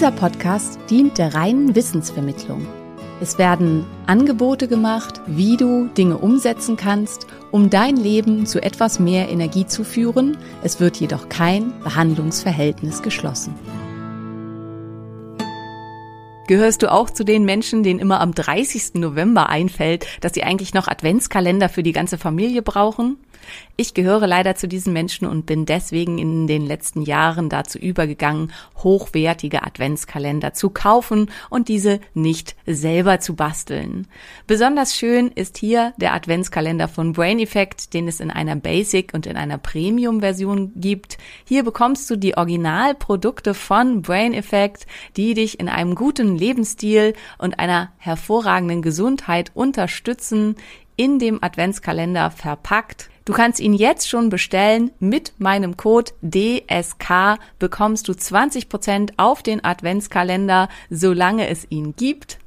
Dieser Podcast dient der reinen Wissensvermittlung. Es werden Angebote gemacht, wie du Dinge umsetzen kannst, um dein Leben zu etwas mehr Energie zu führen. Es wird jedoch kein Behandlungsverhältnis geschlossen. Gehörst du auch zu den Menschen, denen immer am 30. November einfällt, dass sie eigentlich noch Adventskalender für die ganze Familie brauchen? Ich gehöre leider zu diesen Menschen und bin deswegen in den letzten Jahren dazu übergegangen, hochwertige Adventskalender zu kaufen und diese nicht selber zu basteln. Besonders schön ist hier der Adventskalender von Brain Effect, den es in einer Basic und in einer Premium Version gibt. Hier bekommst du die Originalprodukte von Brain Effect, die dich in einem guten Lebensstil und einer hervorragenden Gesundheit unterstützen in dem Adventskalender verpackt. Du kannst ihn jetzt schon bestellen. Mit meinem Code DSK bekommst du 20% auf den Adventskalender, solange es ihn gibt.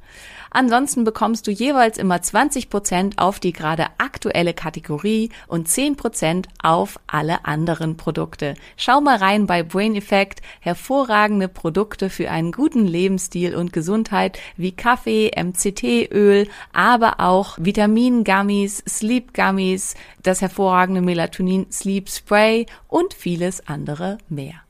Ansonsten bekommst du jeweils immer 20% auf die gerade aktuelle Kategorie und 10% auf alle anderen Produkte. Schau mal rein bei Brain Effect. Hervorragende Produkte für einen guten Lebensstil und Gesundheit wie Kaffee, MCT-Öl, aber auch Vitamin-Gummies, Sleep-Gummies, das hervorragende Melatonin Sleep Spray und vieles andere mehr.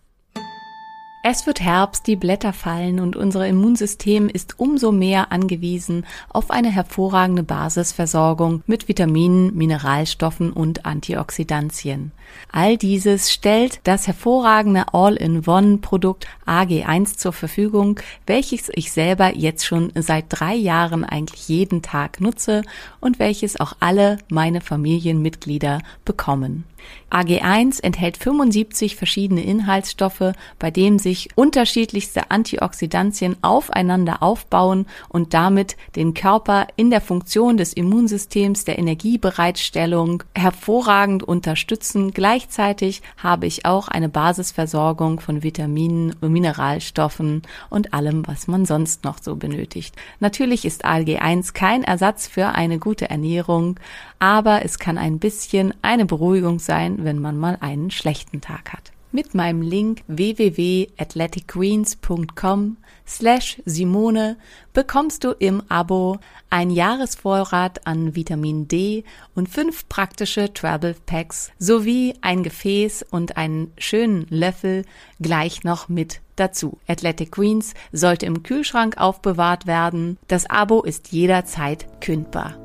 Es wird Herbst, die Blätter fallen und unser Immunsystem ist umso mehr angewiesen auf eine hervorragende Basisversorgung mit Vitaminen, Mineralstoffen und Antioxidantien. All dieses stellt das hervorragende All-in-One-Produkt AG1 zur Verfügung, welches ich selber jetzt schon seit drei Jahren eigentlich jeden Tag nutze und welches auch alle meine Familienmitglieder bekommen. AG1 enthält 75 verschiedene Inhaltsstoffe, bei denen sich unterschiedlichste Antioxidantien aufeinander aufbauen und damit den Körper in der Funktion des Immunsystems, der Energiebereitstellung hervorragend unterstützen. Gleichzeitig habe ich auch eine Basisversorgung von Vitaminen, Mineralstoffen und allem, was man sonst noch so benötigt. Natürlich ist AG1 kein Ersatz für eine gute Ernährung, aber es kann ein bisschen eine Beruhigung sein, wenn man mal einen schlechten Tag hat. Mit meinem Link www.athleticgreens.com slash Simone bekommst du im Abo ein Jahresvorrat an Vitamin D und fünf praktische Travel Packs sowie ein Gefäß und einen schönen Löffel gleich noch mit dazu. Athletic Greens sollte im Kühlschrank aufbewahrt werden. Das Abo ist jederzeit kündbar.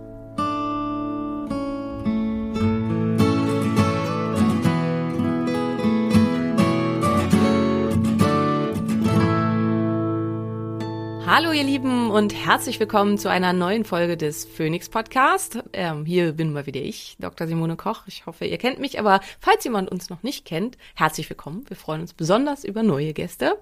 Hallo ihr Lieben und herzlich willkommen zu einer neuen Folge des Phoenix Podcast. Ähm, hier bin mal wieder ich, Dr. Simone Koch. Ich hoffe, ihr kennt mich, aber falls jemand uns noch nicht kennt, herzlich willkommen. Wir freuen uns besonders über neue Gäste.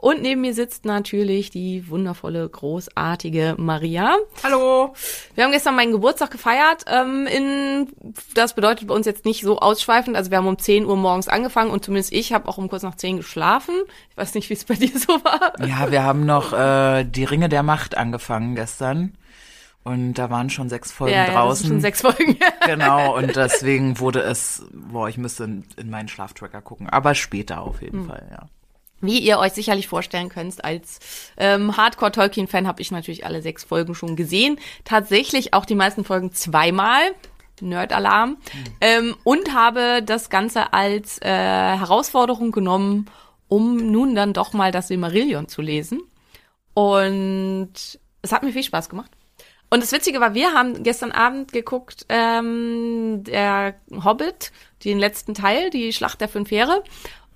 Und neben mir sitzt natürlich die wundervolle, großartige Maria. Hallo. Wir haben gestern meinen Geburtstag gefeiert. Ähm, in, das bedeutet bei uns jetzt nicht so ausschweifend. Also wir haben um 10 Uhr morgens angefangen und zumindest ich habe auch um kurz nach 10 geschlafen. Ich weiß nicht, wie es bei dir so war. Ja, wir haben noch äh, die Ringe der Macht angefangen gestern. Und da waren schon sechs Folgen ja, ja, draußen. Das sind schon sechs Folgen. genau, und deswegen wurde es, boah, ich müsste in, in meinen Schlaftracker gucken. Aber später auf jeden Hm. Fall, ja. Wie ihr euch sicherlich vorstellen könnt, als ähm, Hardcore-Tolkien-Fan habe ich natürlich alle sechs Folgen schon gesehen. Tatsächlich auch die meisten Folgen zweimal. Nerd-Alarm. Ähm, und habe das Ganze als äh, Herausforderung genommen, um nun dann doch mal das Silmarillion zu lesen. Und es hat mir viel Spaß gemacht. Und das Witzige war, wir haben gestern Abend geguckt, ähm, der Hobbit, den letzten Teil, die Schlacht der fünf Heere.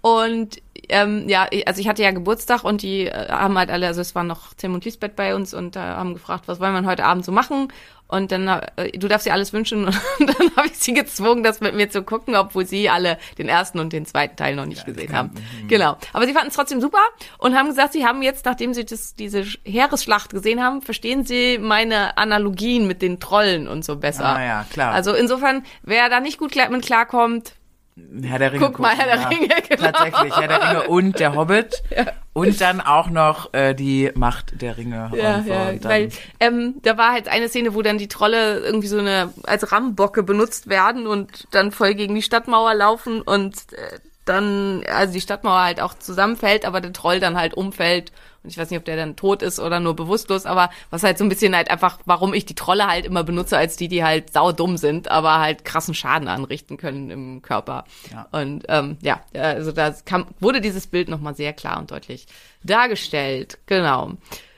Und ähm, ja, also ich hatte ja Geburtstag und die äh, haben halt alle, also es war noch Tim und Lisbeth bei uns und da haben gefragt, was wollen wir heute Abend so machen? Und dann, äh, du darfst dir alles wünschen und dann habe ich sie gezwungen, das mit mir zu gucken, obwohl sie alle den ersten und den zweiten Teil noch nicht gesehen haben. Genau. Aber sie fanden es trotzdem super und haben gesagt, sie haben jetzt, nachdem sie das, diese Heeresschlacht gesehen haben, verstehen sie meine Analogien mit den Trollen und so besser. Ah ja, klar. Also insofern, wer da nicht gut klar- mit klarkommt, Herr der Ringe. Guck mal, Herr der Ringe, genau. Tatsächlich, Herr der Ringe und der Hobbit. Und dann auch noch äh, die Macht der Ringe. Ja, ja, dann, weil ähm, da war halt eine Szene, wo dann die Trolle irgendwie so eine als Rammbocke benutzt werden und dann voll gegen die Stadtmauer laufen und äh, dann also die Stadtmauer halt auch zusammenfällt, aber der Troll dann halt umfällt und ich weiß nicht, ob der dann tot ist oder nur bewusstlos, aber was halt so ein bisschen halt einfach, warum ich die Trolle halt immer benutze als die, die halt saudumm sind, aber halt krassen Schaden anrichten können im Körper. Ja. Und ähm, ja, also da kam, wurde dieses Bild nochmal sehr klar und deutlich dargestellt. Genau.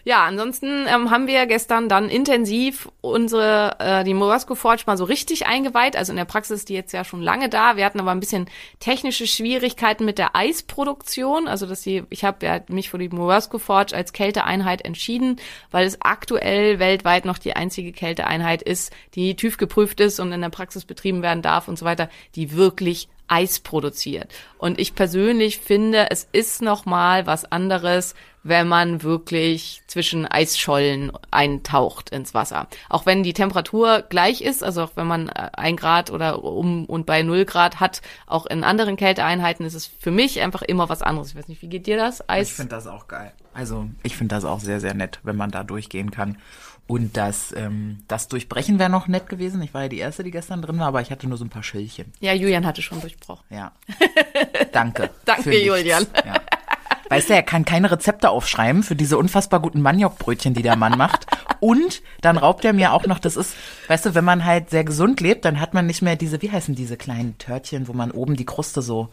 Ja, ansonsten ähm, haben wir gestern dann intensiv unsere äh, die Morasco Forge mal so richtig eingeweiht. Also in der Praxis ist die jetzt ja schon lange da. Wir hatten aber ein bisschen technische Schwierigkeiten mit der Eisproduktion. Also dass die, ich habe ja mich für die Morasco Forge als Kälteeinheit entschieden, weil es aktuell weltweit noch die einzige Kälteeinheit ist, die TÜV geprüft ist und in der Praxis betrieben werden darf und so weiter, die wirklich Eis produziert. Und ich persönlich finde, es ist noch mal was anderes, wenn man wirklich zwischen Eisschollen eintaucht ins Wasser. Auch wenn die Temperatur gleich ist, also auch wenn man äh, ein Grad oder um und bei null Grad hat, auch in anderen Kälteeinheiten ist es für mich einfach immer was anderes. Ich weiß nicht, wie geht dir das? Ich Eis? finde das auch geil. Also ich finde das auch sehr, sehr nett, wenn man da durchgehen kann. Und das, ähm, das Durchbrechen wäre noch nett gewesen. Ich war ja die Erste, die gestern drin war, aber ich hatte nur so ein paar Schildchen. Ja, Julian hatte schon durchbrochen. Ja. Danke. Danke. Julian. Ja. Weißt du, er kann keine Rezepte aufschreiben für diese unfassbar guten Maniokbrötchen, die der Mann macht. Und dann raubt er mir auch noch, das ist, weißt du, wenn man halt sehr gesund lebt, dann hat man nicht mehr diese, wie heißen diese kleinen Törtchen, wo man oben die Kruste so,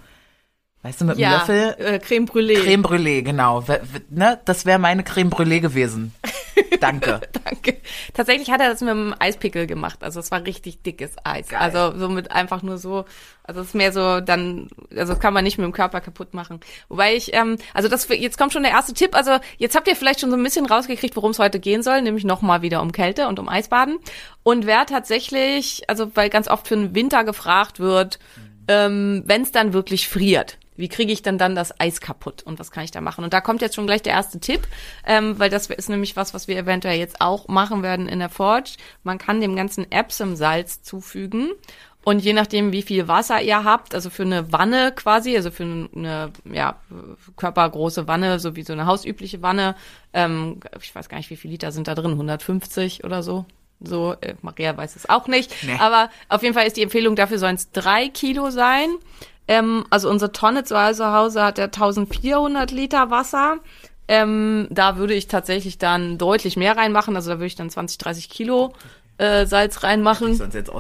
weißt du, mit dem Ja, Löffel. äh, Creme Brûlée. Creme Brûlée, genau. W ne? Das wäre meine Creme Brûlée gewesen. Danke. Danke. Tatsächlich hat er das mit einem Eispickel gemacht. Also es war richtig dickes Eis. Geil. Also so mit einfach nur so, also es ist mehr so dann, also das kann man nicht mit dem Körper kaputt machen. Wobei ich, ähm, also das jetzt kommt schon der erste Tipp. Also jetzt habt ihr vielleicht schon so ein bisschen rausgekriegt, worum es heute gehen soll, nämlich nochmal wieder um Kälte und um Eisbaden. Und wer tatsächlich, also weil ganz oft für den Winter gefragt wird, ähm, wenn es dann wirklich friert. Wie kriege ich dann dann das Eis kaputt und was kann ich da machen? Und da kommt jetzt schon gleich der erste Tipp, ähm, weil das ist nämlich was, was wir eventuell jetzt auch machen werden in der Forge. Man kann dem ganzen Epsom-Salz zufügen und je nachdem, wie viel Wasser ihr habt, also für eine Wanne quasi, also für eine ja, körpergroße Wanne, so wie so eine hausübliche Wanne, ähm, ich weiß gar nicht, wie viele Liter sind da drin, 150 oder so. So, äh, Maria weiß es auch nicht. Nee. Aber auf jeden Fall ist die Empfehlung, dafür sollen es drei Kilo sein. Ähm, also unsere Tonne zu Hause hat ja 1400 Liter Wasser. Ähm, da würde ich tatsächlich dann deutlich mehr reinmachen. Also da würde ich dann 20, 30 Kilo äh, Salz reinmachen.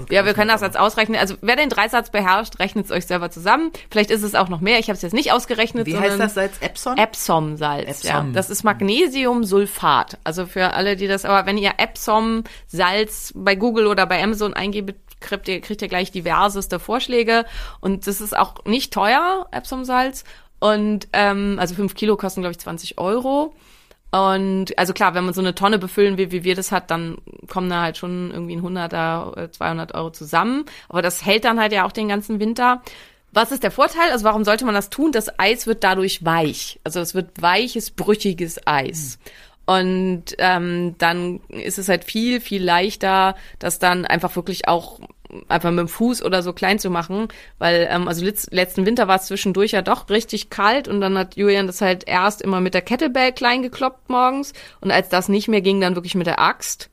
Ja, wir können das jetzt ausrechnen. Also wer den Dreisatz beherrscht, rechnet es euch selber zusammen. Vielleicht ist es auch noch mehr. Ich habe es jetzt nicht ausgerechnet. Wie heißt das Salz? Epson? Epsom-Salz, ja. Epsom. Das ist Magnesiumsulfat. Also für alle, die das, aber wenn ihr Epsom-Salz bei Google oder bei Amazon eingebt, kriegt ihr, kriegt ihr gleich diverseste Vorschläge. Und das ist auch nicht teuer, Epsom-Salz. Und ähm, also fünf Kilo kosten, glaube ich, 20 Euro. Und also klar, wenn man so eine Tonne befüllen will, wie wir das hat, dann kommen da halt schon irgendwie ein 100er, äh, 200 Euro zusammen. Aber das hält dann halt ja auch den ganzen Winter. Was ist der Vorteil? Also warum sollte man das tun? Das Eis wird dadurch weich. Also es wird weiches, brüchiges Eis. Und ähm, dann ist es halt viel, viel leichter, das dann einfach wirklich auch einfach mit dem Fuß oder so klein zu machen, weil ähm, also letz letzten Winter war es zwischendurch ja doch richtig kalt und dann hat Julian das halt erst immer mit der Kettlebell klein gekloppt morgens und als das nicht mehr ging, dann wirklich mit der Axt.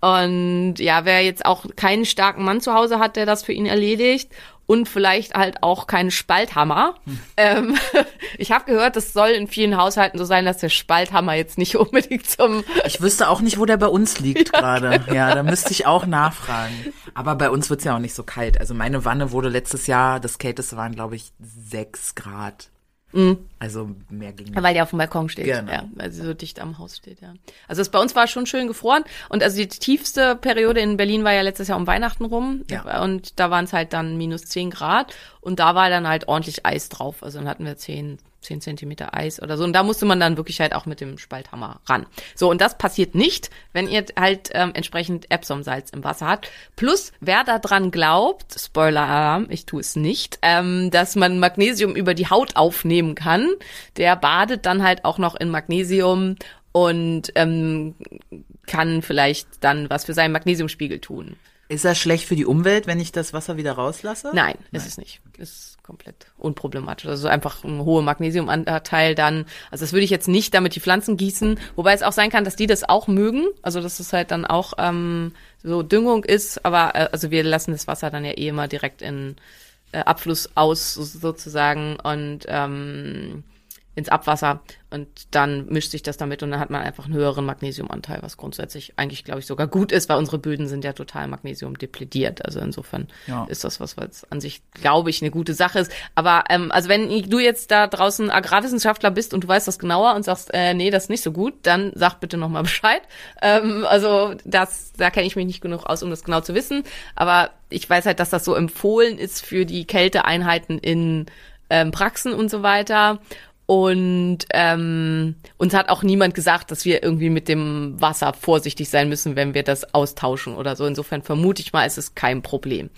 Und ja, wer jetzt auch keinen starken Mann zu Hause hat, der das für ihn erledigt und vielleicht halt auch keinen Spalthammer. Ähm, ich habe gehört, das soll in vielen Haushalten so sein, dass der Spalthammer jetzt nicht unbedingt zum Ich wüsste auch nicht, wo der bei uns liegt gerade. Ja, da müsste ich auch nachfragen. Aber bei uns wird's ja auch nicht so kalt. Also meine Wanne wurde letztes Jahr, das kälteste waren, glaube ich, sechs Grad. Also mehr ging nicht. Weil der auf dem Balkon steht, Genau. ja, weil sie so dicht am Haus steht, ja. Also es bei uns war schon schön gefroren und also die tiefste Periode in Berlin war ja letztes Jahr um Weihnachten rum Ja. und da waren es halt dann minus 10 Grad und da war dann halt ordentlich Eis drauf, also dann hatten wir 10, 10 Zentimeter Eis oder so. Und da musste man dann wirklich halt auch mit dem Spalthammer ran. So, und das passiert nicht, wenn ihr halt ähm, entsprechend Epsom-Salz im Wasser habt. Plus, wer daran glaubt, Spoiler-Alarm, ich tue es nicht, ähm, dass man Magnesium über die Haut aufnehmen kann, der badet dann halt auch noch in Magnesium und ähm, kann vielleicht dann was für seinen Magnesiumspiegel tun. Ist das schlecht für die Umwelt, wenn ich das Wasser wieder rauslasse? Nein, ist es nicht. Ist komplett unproblematisch. Also einfach ein hoher Magnesiumanteil dann. Also das würde ich jetzt nicht damit die Pflanzen gießen, wobei es auch sein kann, dass die das auch mögen. Also dass es halt dann auch ähm, so Düngung ist. Aber äh, also wir lassen das Wasser dann ja eh immer direkt in äh, Abfluss aus so- sozusagen und ähm, ins Abwasser und dann mischt sich das damit und dann hat man einfach einen höheren Magnesiumanteil, was grundsätzlich eigentlich, glaube ich, sogar gut ist, weil unsere Böden sind ja total Magnesium deplediert. Also insofern Ja. ist das was, was an sich, glaube ich, eine gute Sache ist. Aber ähm, also wenn du jetzt da draußen Agrarwissenschaftler bist und du weißt das genauer und sagst, äh, nee, das ist nicht so gut, dann sag bitte nochmal Bescheid. Ähm, also das, da kenne ich mich nicht genug aus, um das genau zu wissen. Aber ich weiß halt, dass das so empfohlen ist für die Kälteeinheiten in ähm, Praxen und so weiter. Und ähm, uns hat auch niemand gesagt, dass wir irgendwie mit dem Wasser vorsichtig sein müssen, wenn wir das austauschen oder so. Insofern vermute ich mal, ist es kein Problem.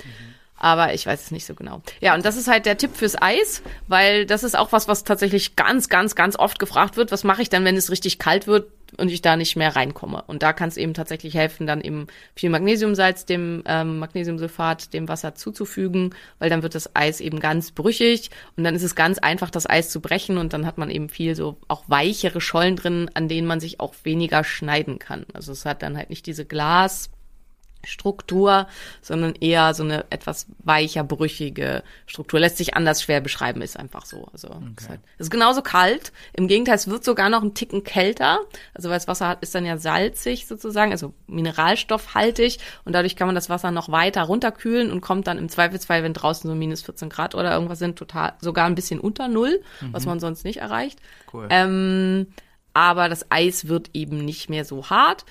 Aber ich weiß es nicht so genau. Ja, und das ist halt der Tipp fürs Eis, weil das ist auch was, was tatsächlich ganz, ganz, ganz oft gefragt wird. Was mache ich dann, wenn es richtig kalt wird und ich da nicht mehr reinkomme? Und da kann es eben tatsächlich helfen, dann eben viel Magnesiumsalz, dem ähm, Magnesiumsulfat, dem Wasser zuzufügen, weil dann wird das Eis eben ganz brüchig und dann ist es ganz einfach, das Eis zu brechen und dann hat man eben viel so auch weichere Schollen drin, an denen man sich auch weniger schneiden kann. Also es hat dann halt nicht diese Glas Struktur, sondern eher so eine etwas weicher, brüchige Struktur. Lässt sich anders schwer beschreiben, ist einfach so. Also es ist, halt, ist genauso kalt. Im Gegenteil, es wird sogar noch einen Ticken kälter. Also weil das Wasser hat, ist dann ja salzig sozusagen, also mineralstoffhaltig und dadurch kann man das Wasser noch weiter runterkühlen und kommt dann im Zweifelsfall, wenn draußen so minus 14 Grad oder irgendwas sind, total sogar ein bisschen unter Null, was man sonst nicht erreicht. Cool. Ähm, aber das Eis wird eben nicht mehr so hart.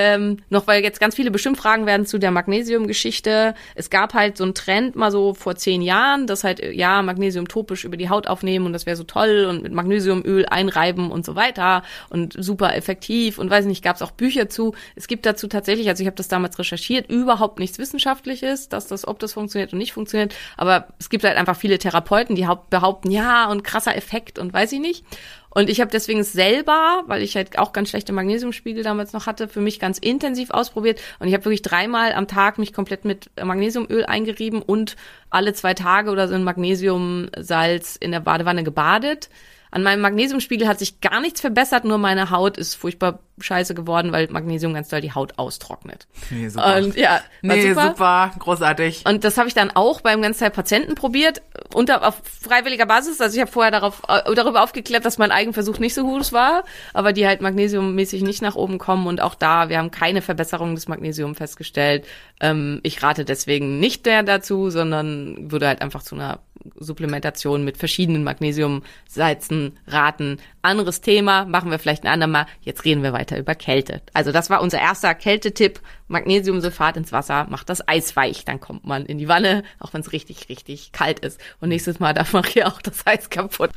Ähm, noch weil jetzt ganz viele bestimmt Fragen werden zu der Magnesium-Geschichte. Es gab halt so einen Trend mal so vor zehn Jahren, dass halt, äh, ja, Magnesium topisch über die Haut aufnehmen und das wäre so toll und mit Magnesiumöl einreiben und so weiter und super effektiv und weiß nicht, gab es auch Bücher zu. Es gibt dazu tatsächlich, also ich habe das damals recherchiert, überhaupt nichts Wissenschaftliches, dass das, ob das funktioniert und nicht funktioniert, aber es gibt halt einfach viele Therapeuten, die haupt- behaupten, ja, und krasser Effekt und weiß ich nicht. Und ich habe deswegen es selber, weil ich halt auch ganz schlechte Magnesiumspiegel damals noch hatte, für mich ganz intensiv ausprobiert. Und ich habe wirklich dreimal am Tag mich komplett mit Magnesiumöl eingerieben und alle zwei Tage oder so in Magnesiumsalz in der Badewanne gebadet. An meinem Magnesiumspiegel hat sich gar nichts verbessert, nur meine Haut ist furchtbar scheiße geworden, weil Magnesium ganz doll die Haut austrocknet. Nee, super. Und ja, nee, super. super. großartig. Und das habe ich dann auch beim ganzen Patienten probiert, unter auf freiwilliger Basis. Also ich habe vorher darauf, äh, darüber aufgeklärt, dass mein Eigenversuch nicht so gut war, aber die halt magnesiummäßig nicht nach oben kommen. Und auch da, wir haben keine Verbesserung des Magnesium festgestellt. Ähm, ich rate deswegen nicht mehr dazu, sondern würde halt einfach zu einer Supplementation mit verschiedenen Magnesiumsalzen raten. Anderes Thema, machen wir vielleicht ein andermal. Jetzt reden wir weiter über Kälte. Also das war unser erster Kältetipp. Magnesiumsulfat ins Wasser macht das Eis weich. Dann kommt man in die Wanne, auch wenn es richtig, richtig kalt ist. Und nächstes Mal darf man hier auch das Eis kaputt.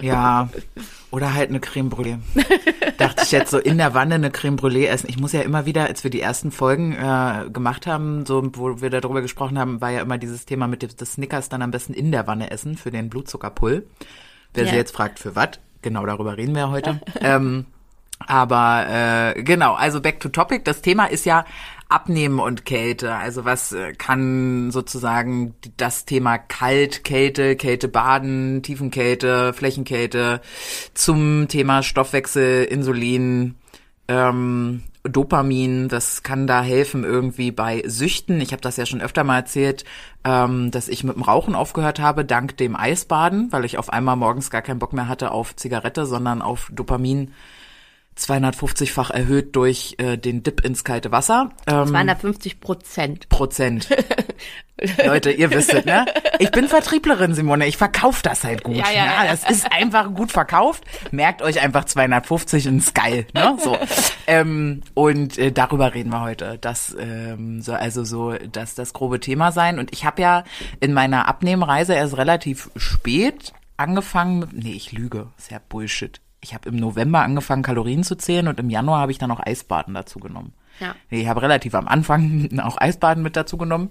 Ja. Oder halt eine Creme Brûlée. Dachte ich jetzt so in der Wanne eine Creme Brûlée essen. Ich muss ja immer wieder, als wir die ersten Folgen äh, gemacht haben, so wo wir darüber gesprochen haben, war ja immer dieses Thema mit dem Snickers dann am besten in der Wanne essen für den Blutzuckerpull. Wer Ja. sich jetzt fragt, für was? Genau darüber reden wir heute. ähm, aber äh, genau, also back to topic. Das Thema ist ja Abnehmen und Kälte. Also was äh, kann sozusagen das Thema Kalt, Kälte, Kälte baden, Tiefenkälte, Flächenkälte zum Thema Stoffwechsel, Insulin, ähm, Dopamin, das kann da helfen irgendwie bei Süchten. Ich habe das ja schon öfter mal erzählt, ähm, dass ich mit dem Rauchen aufgehört habe, dank dem Eisbaden, weil ich auf einmal morgens gar keinen Bock mehr hatte auf Zigarette, sondern auf Dopamin 250-fach erhöht durch äh, den Dip ins kalte Wasser. Ähm, 250 Prozent. Prozent. Leute, ihr wisst es, ne? Ich bin Vertrieblerin, Simone. Ich verkaufe das halt gut. Ja, ja, ne? ja. Das ist einfach gut verkauft. Merkt euch einfach 250 und ist geil, ne? So. ähm, und äh, darüber reden wir heute. Das ähm, soll also so das, das grobe Thema sein. Und ich habe ja in meiner Abnehmreise erst relativ spät angefangen, mit, nee, ich lüge, ist ja Bullshit. Ich habe im November angefangen, Kalorien zu zählen und im Januar habe ich dann auch Eisbaden dazu genommen. Ja. Ich habe relativ am Anfang auch Eisbaden mit dazu genommen.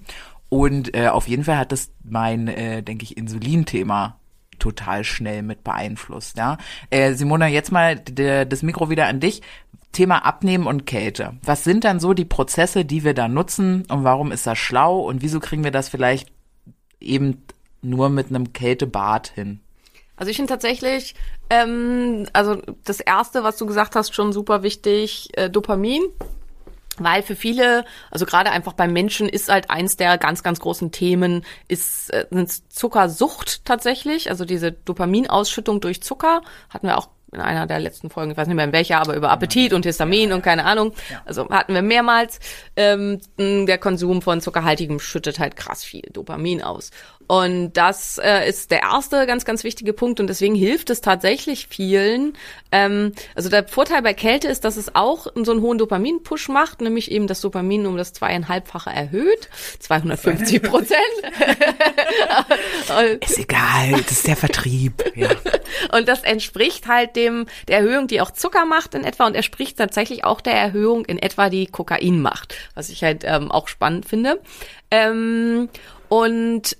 Und äh, auf jeden Fall hat das mein, äh, denke ich, Insulin-Thema total schnell mit beeinflusst. Ja, äh, Simona, jetzt mal das Mikro wieder an dich. Thema Abnehmen und Kälte. Was sind dann so die Prozesse, die wir da nutzen und warum ist das schlau und wieso kriegen wir das vielleicht eben nur mit einem Kältebad hin? Also ich finde tatsächlich, ähm, also das erste, was du gesagt hast, schon super wichtig, äh, Dopamin. Weil für viele, also gerade einfach beim Menschen ist halt eins der ganz, ganz großen Themen, ist äh, Zuckersucht tatsächlich. Also diese Dopaminausschüttung durch Zucker hatten wir auch in einer der letzten Folgen, ich weiß nicht mehr in welcher, aber über Appetit und Histamin und keine Ahnung. Also hatten wir mehrmals. Ähm, der Konsum von Zuckerhaltigem schüttet halt krass viel Dopamin aus. Und das äh, ist der erste ganz, ganz wichtige Punkt und deswegen hilft es tatsächlich vielen. Ähm, also der Vorteil bei Kälte ist, dass es auch so einen hohen Dopamin-Push macht, nämlich eben das Dopamin um das zweieinhalbfache erhöht, 250 Prozent. Ist egal, das ist der Vertrieb. Ja. Und das entspricht halt dem der Erhöhung, die auch Zucker macht in etwa und entspricht tatsächlich auch der Erhöhung in etwa, die Kokain macht, was ich halt ähm, auch spannend finde. Ähm, und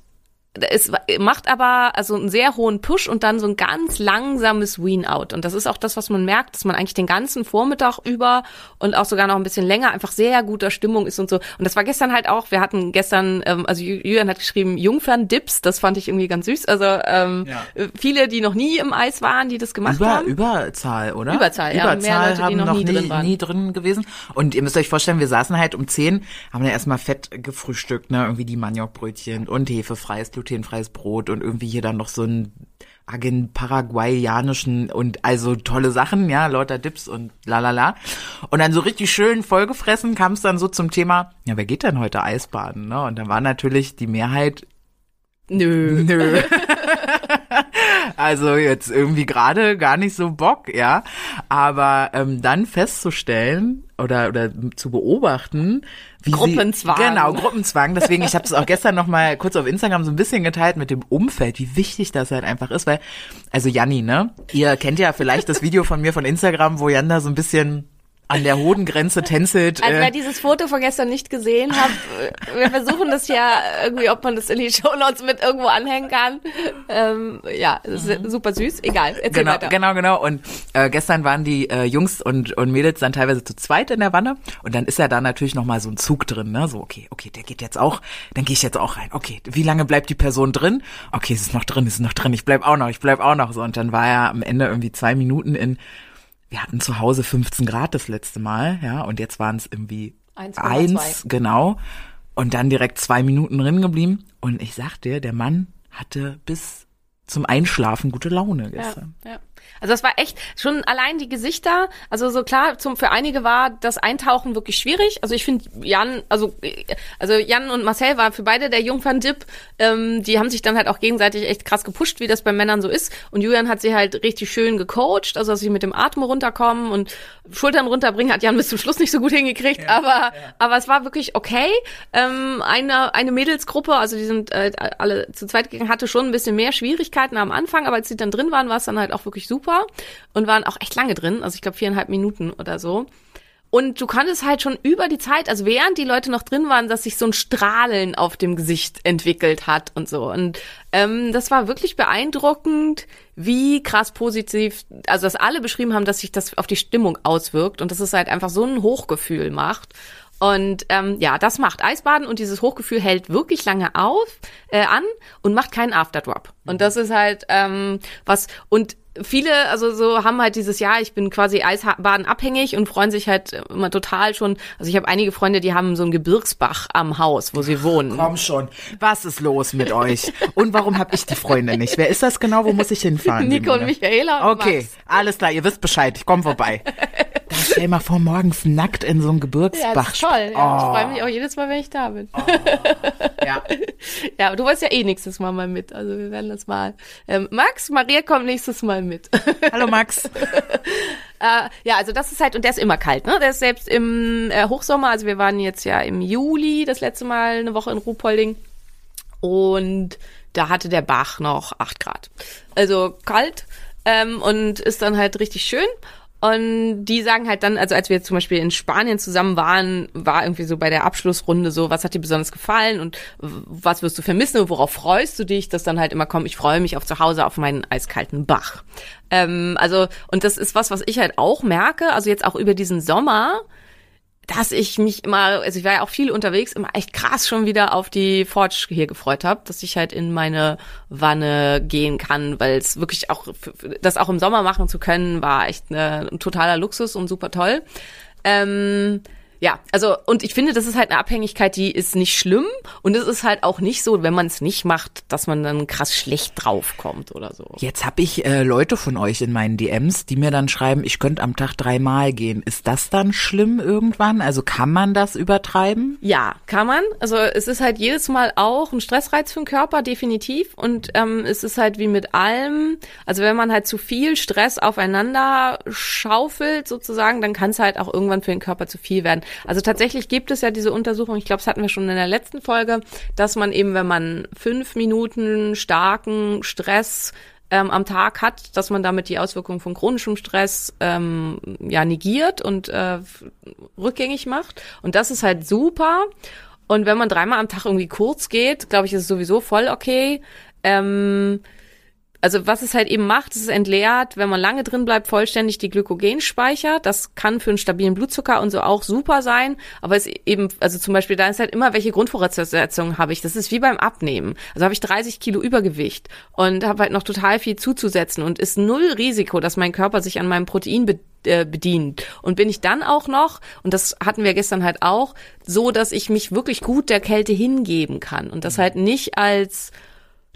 es macht aber also einen sehr hohen Push und dann so ein ganz langsames Wean-out. Und das ist auch das, was man merkt, dass man eigentlich den ganzen Vormittag über und auch sogar noch ein bisschen länger einfach sehr guter Stimmung ist und so. Und das war gestern halt auch, wir hatten gestern, ähm, also Julian hat geschrieben, Jungfern-Dips, das fand ich irgendwie ganz süß. Also ähm, Ja. viele, die noch nie im Eis waren, die das gemacht Über, haben. Überzahl, oder? Überzahl, ja. Überzahl Mehr Leute, die haben noch noch nie drin waren. nie drin gewesen. Und ihr müsst euch vorstellen, wir saßen halt um 10, haben dann erstmal fett gefrühstückt, ne? Irgendwie die Maniokbrötchen und hefefreies, glutenfreies Brot und irgendwie hier dann noch so ein Argen paraguayanischen und also tolle Sachen, ja, lauter Dips und lalala. Und dann so richtig schön vollgefressen kam es dann so zum Thema, ja, wer geht denn heute Eisbaden, ne? Und da war natürlich die Mehrheit Nö. Nö. also jetzt irgendwie gerade gar nicht so Bock, ja. Aber ähm, dann festzustellen oder oder zu beobachten, wie Gruppenzwang. Sie, genau, Gruppenzwang. Deswegen, ich habe das auch gestern noch mal kurz auf Instagram so ein bisschen geteilt mit dem Umfeld, wie wichtig das halt einfach ist, weil also Janni, ne? Ihr kennt ja vielleicht das Video von mir von Instagram, wo Jan da so ein bisschen an der Hodengrenze tänzelt. Also äh, wer dieses Foto von gestern nicht gesehen hat, äh, wir versuchen das ja irgendwie, ob man das in die Shownotes mit irgendwo anhängen kann. Ähm, ja, ist super süß. Egal, erzähl genau, weiter. genau, genau. Und äh, gestern waren die äh, Jungs und, und Mädels dann teilweise zu zweit in der Wanne. Und dann ist ja da natürlich noch mal so ein Zug drin, ne? So, okay, okay, der geht jetzt auch, dann gehe ich jetzt auch rein. Okay, wie lange bleibt die Person drin? Okay, es ist noch drin, es ist noch drin. Ich bleib auch noch, ich bleib auch noch. So, und dann war ja am Ende irgendwie zwei Minuten in, wir hatten zu Hause 15 Grad das letzte Mal, ja, und jetzt waren es irgendwie 1,2. eins, genau. Und dann direkt zwei Minuten drin geblieben. Und ich sag dir, der Mann hatte bis zum Einschlafen gute Laune gestern. Ja, ja. Also das war echt schon allein die Gesichter. Also so klar, zum für einige war das Eintauchen wirklich schwierig. Also ich finde Jan, also also Jan und Marcel war für beide der Jungfern-Dip. Ähm, die haben sich dann halt auch gegenseitig echt krass gepusht, wie das bei Männern so ist. Und Julian hat sie halt richtig schön gecoacht, also dass sie mit dem Atmen runterkommen und Schultern runterbringen hat Jan bis zum Schluss nicht so gut hingekriegt. aber aber es war wirklich okay. Ähm, eine eine Mädelsgruppe, also die sind äh, alle zu zweit gegangen, hatte schon ein bisschen mehr Schwierigkeiten am Anfang, aber als sie dann drin waren, war es dann halt auch wirklich super und waren auch echt lange drin, also ich glaube viereinhalb Minuten oder so. Und du konntest halt schon über die Zeit, also während die Leute noch drin waren, dass sich so ein Strahlen auf dem Gesicht entwickelt hat und so. Und ähm, das war wirklich beeindruckend, wie krass positiv, also dass alle beschrieben haben, dass sich das auf die Stimmung auswirkt und dass es halt einfach so ein Hochgefühl macht. Und ähm, ja, das macht Eisbaden und dieses Hochgefühl hält wirklich lange auf äh, an und macht keinen Afterdrop. Und das ist halt ähm, was und viele, also so haben halt dieses Jahr, ich bin quasi Eisbaden abhängig und freuen sich halt immer total schon. Also ich habe einige Freunde, die haben so einen Gebirgsbach am Haus, wo sie wohnen. Komm schon, was ist los mit euch? Und warum habe ich die Freunde nicht? Wer ist das genau? Wo muss ich hinfahren? Nico und? Michaela und Okay, Max. alles klar, ihr wisst Bescheid, ich komm vorbei. Da stell mal vor, morgens nackt in so einem Ja, Gebirgsbach. das ist toll. Ja, Ich Oh. freue mich auch jedes Mal, wenn ich da bin. Ja. Ja, aber du wolltest ja eh nächstes Mal mal mit. Also wir werden das mal. Ähm, Max, Maria kommt nächstes Mal mit. Hallo Max. Äh, ja, also das ist halt, und der ist immer kalt, ne? Der ist selbst im äh, Hochsommer, also wir waren jetzt ja im Juli das letzte Mal eine Woche in Ruhpolding. Und da hatte der Bach noch acht Grad. Also kalt ähm, und ist dann halt richtig schön. Und die sagen halt dann, also als wir zum Beispiel in Spanien zusammen waren, war irgendwie so bei der Abschlussrunde so, was hat dir besonders gefallen und was wirst du vermissen und worauf freust du dich, dass dann halt immer kommt, ich freue mich auf zu Hause auf meinen eiskalten Bach. Ähm, also, und das ist was, was ich halt auch merke, also jetzt auch über diesen Sommer, dass ich mich immer, also ich war ja auch viel unterwegs, immer echt krass schon wieder auf die Forge hier gefreut habe, dass ich halt in meine Wanne gehen kann, weil es wirklich auch, das auch im Sommer machen zu können, war echt eine, ein totaler Luxus und super toll. Ähm, ja, also und ich finde, das ist halt eine Abhängigkeit, die ist nicht schlimm und es ist halt auch nicht so, wenn man es nicht macht, dass man dann krass schlecht draufkommt oder so. Jetzt habe ich äh, Leute von euch in meinen DMs, die mir dann schreiben, ich könnte am Tag dreimal gehen. Ist das dann schlimm irgendwann? Also kann man das übertreiben? Ja, kann man. Also es ist halt jedes Mal auch ein Stressreiz für den Körper, definitiv. Und ähm, es ist halt wie mit allem, also wenn man halt zu viel Stress aufeinander schaufelt sozusagen, dann kann es halt auch irgendwann für den Körper zu viel werden. Also tatsächlich gibt es ja diese Untersuchung, ich glaube, das hatten wir schon in der letzten Folge, dass man eben, wenn man fünf Minuten starken Stress ähm, am Tag hat, dass man damit die Auswirkungen von chronischem Stress ähm, ja negiert und äh, rückgängig macht. Und das ist halt super. Und wenn man dreimal am Tag irgendwie kurz geht, glaube ich, ist es sowieso voll okay. Ähm, also was es halt eben macht, es entleert, wenn man lange drin bleibt, vollständig die Glykogenspeicher. Das kann für einen stabilen Blutzucker und so auch super sein. Aber es eben, also zum Beispiel, da ist halt immer, welche Grundvoraussetzungen habe ich. Das ist wie beim Abnehmen. Also habe ich 30 Kilo Übergewicht und habe halt noch total viel zuzusetzen und ist null Risiko, dass mein Körper sich an meinem Protein be äh, bedient. Und bin ich dann auch noch, und das hatten wir gestern halt auch, so, dass ich mich wirklich gut der Kälte hingeben kann und das halt nicht als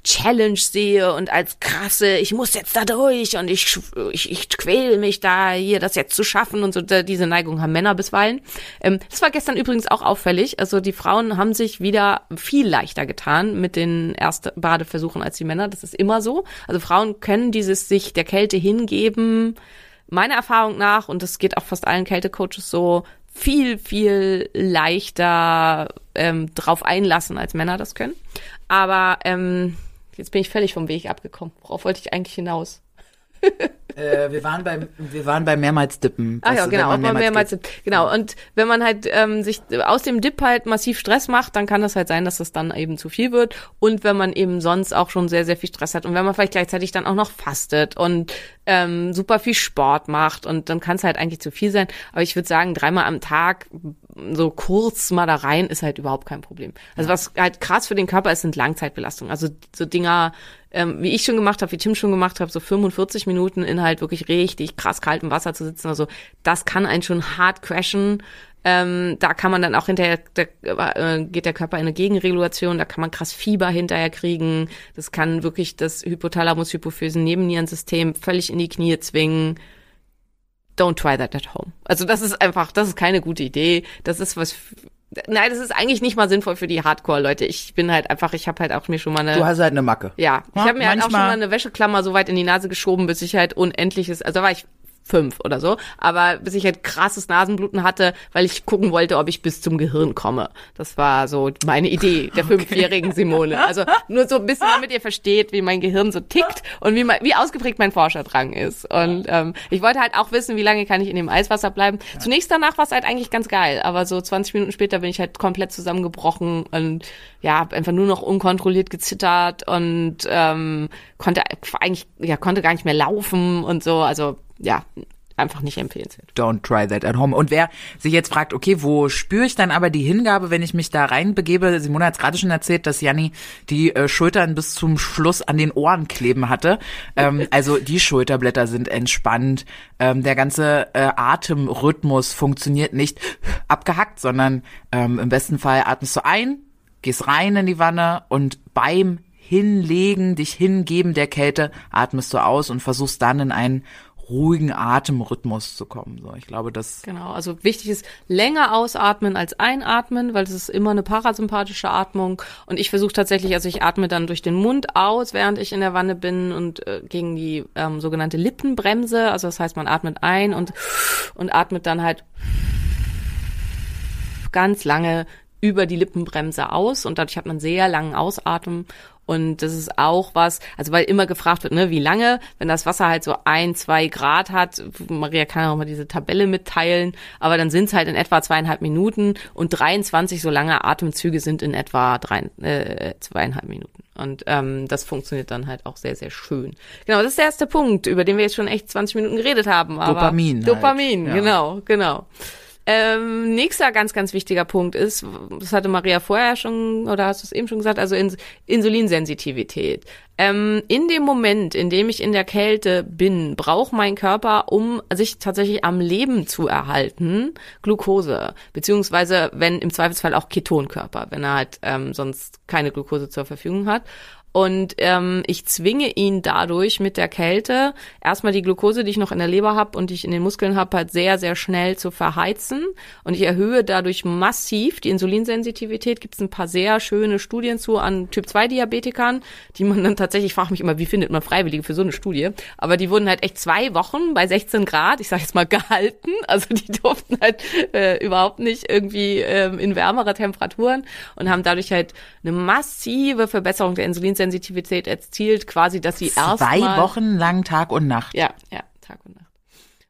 Challenge sehe und als krasse, ich muss jetzt da durch und ich, ich, ich quäl mich da, hier das jetzt zu schaffen und so, diese Neigung haben Männer bisweilen. Ähm, das war gestern übrigens auch auffällig. Also die Frauen haben sich wieder viel leichter getan mit den ersten Badeversuchen als die Männer. Das ist immer so. Also Frauen können dieses sich der Kälte hingeben, meiner Erfahrung nach, und das geht auch fast allen Kältecoaches so, viel, viel leichter ähm, drauf einlassen, als Männer das können. Aber ähm, Jetzt bin ich völlig vom Weg abgekommen. Worauf wollte ich eigentlich hinaus? äh, wir waren beim wir waren beim mehrmals dippen. Ah ja, genau, man mehrmals, mehrmals Dip. Genau, und wenn man halt ähm, sich aus dem Dip halt massiv Stress macht, dann kann das halt sein, dass das dann eben zu viel wird und wenn man eben sonst auch schon sehr sehr viel Stress hat und wenn man vielleicht gleichzeitig dann auch noch fastet und ähm, super viel Sport macht und dann kann es halt eigentlich zu viel sein, aber ich würde sagen, dreimal am Tag so kurz mal da rein ist halt überhaupt kein Problem. Also was halt krass für den Körper ist, sind Langzeitbelastungen. Also so Dinger ähm, wie ich schon gemacht habe, wie Tim schon gemacht hat, so 45 Minuten in halt wirklich richtig krass kaltem Wasser zu sitzen. Also das kann einen schon hart crashen. Ähm, da kann man dann auch hinterher, der, äh, geht der Körper in eine Gegenregulation, da kann man krass Fieber hinterher kriegen. Das kann wirklich das Hypothalamus-Hypophysen-Nebennierensystem völlig in die Knie zwingen. Don't try that at home. Also das ist einfach, das ist keine gute Idee. Das ist was Nein, das ist eigentlich nicht mal sinnvoll für die Hardcore-Leute. Ich bin halt einfach, ich habe halt auch mir schon mal eine. Du hast halt eine Macke. Ja, ich habe mir halt auch schon mal eine Wäscheklammer so weit in die Nase geschoben, bis ich halt unendliches, also da war ich fünf oder so, aber bis ich halt krasses Nasenbluten hatte, weil ich gucken wollte, ob ich bis zum Gehirn komme. Das war so meine Idee der fünfjährigen Simone. Also nur so ein bisschen, damit ihr versteht, wie mein Gehirn so tickt und wie, mein, wie ausgeprägt mein Forscherdrang ist. Und ähm, ich wollte halt auch wissen, wie lange kann ich in dem Eiswasser bleiben. Zunächst danach war es halt eigentlich ganz geil, aber so 20 Minuten später bin ich halt komplett zusammengebrochen und ja, hab einfach nur noch unkontrolliert gezittert und ähm, konnte eigentlich, ja, konnte gar nicht mehr laufen und so. Also ja, einfach nicht empfehlenswert. Don't try that at home. Und wer sich jetzt fragt, okay, wo spüre ich dann aber die Hingabe, wenn ich mich da reinbegebe? Simone hat es gerade schon erzählt, dass Janni die äh, Schultern bis zum Schluss an den Ohren kleben hatte. Ähm, also die Schulterblätter sind entspannt. Ähm, der ganze äh, Atemrhythmus funktioniert nicht abgehackt, sondern ähm, im besten Fall atmest du ein, gehst rein in die Wanne und beim Hinlegen, dich hingeben der Kälte, atmest du aus und versuchst dann in einen ruhigen Atemrhythmus zu kommen. So, ich glaube, das. Genau, also wichtig ist länger ausatmen als einatmen, weil es ist immer eine parasympathische Atmung. Und ich versuche tatsächlich, also ich atme dann durch den Mund aus, während ich in der Wanne bin und äh, gegen die ähm, sogenannte Lippenbremse. Also das heißt, man atmet ein und und atmet dann halt ganz lange über die Lippenbremse aus und dadurch hat man sehr langen Ausatmen und das ist auch was, also weil immer gefragt wird, ne, wie lange, wenn das Wasser halt so ein, zwei Grad hat, Maria kann auch mal diese Tabelle mitteilen, aber dann sind es halt in etwa zweieinhalb Minuten und 23 so lange Atemzüge sind in etwa drei, äh, zweieinhalb Minuten. Und ähm, das funktioniert dann halt auch sehr, sehr schön. Genau, das ist der erste Punkt, über den wir jetzt schon echt 20 Minuten geredet haben. Aber Dopamin halt, Dopamin, ja. genau, genau. Ähm, nächster ganz, ganz wichtiger Punkt ist, das hatte Maria vorher schon, oder hast du es eben schon gesagt, also Ins Insulinsensitivität. Ähm, in dem Moment, in dem ich in der Kälte bin, braucht mein Körper, um sich tatsächlich am Leben zu erhalten, Glucose, beziehungsweise wenn im Zweifelsfall auch Ketonkörper, wenn er halt ähm, sonst keine Glucose zur Verfügung hat. Und ähm, ich zwinge ihn dadurch mit der Kälte erstmal die Glucose, die ich noch in der Leber habe und die ich in den Muskeln habe, halt sehr, sehr schnell zu verheizen. Und ich erhöhe dadurch massiv die Insulinsensitivität. Gibt es ein paar sehr schöne Studien zu an Typ-2-Diabetikern, die man dann tatsächlich, ich frage mich immer, wie findet man Freiwillige für so eine Studie? Aber die wurden halt echt zwei Wochen bei 16 Grad, ich sage jetzt mal gehalten. Also die durften halt äh, überhaupt nicht irgendwie ähm, in wärmere Temperaturen und haben dadurch halt eine massive Verbesserung der Insulinsensitivität erzielt, quasi, dass sie erst Zwei Wochen lang Tag und Nacht. Ja, ja, Tag und Nacht.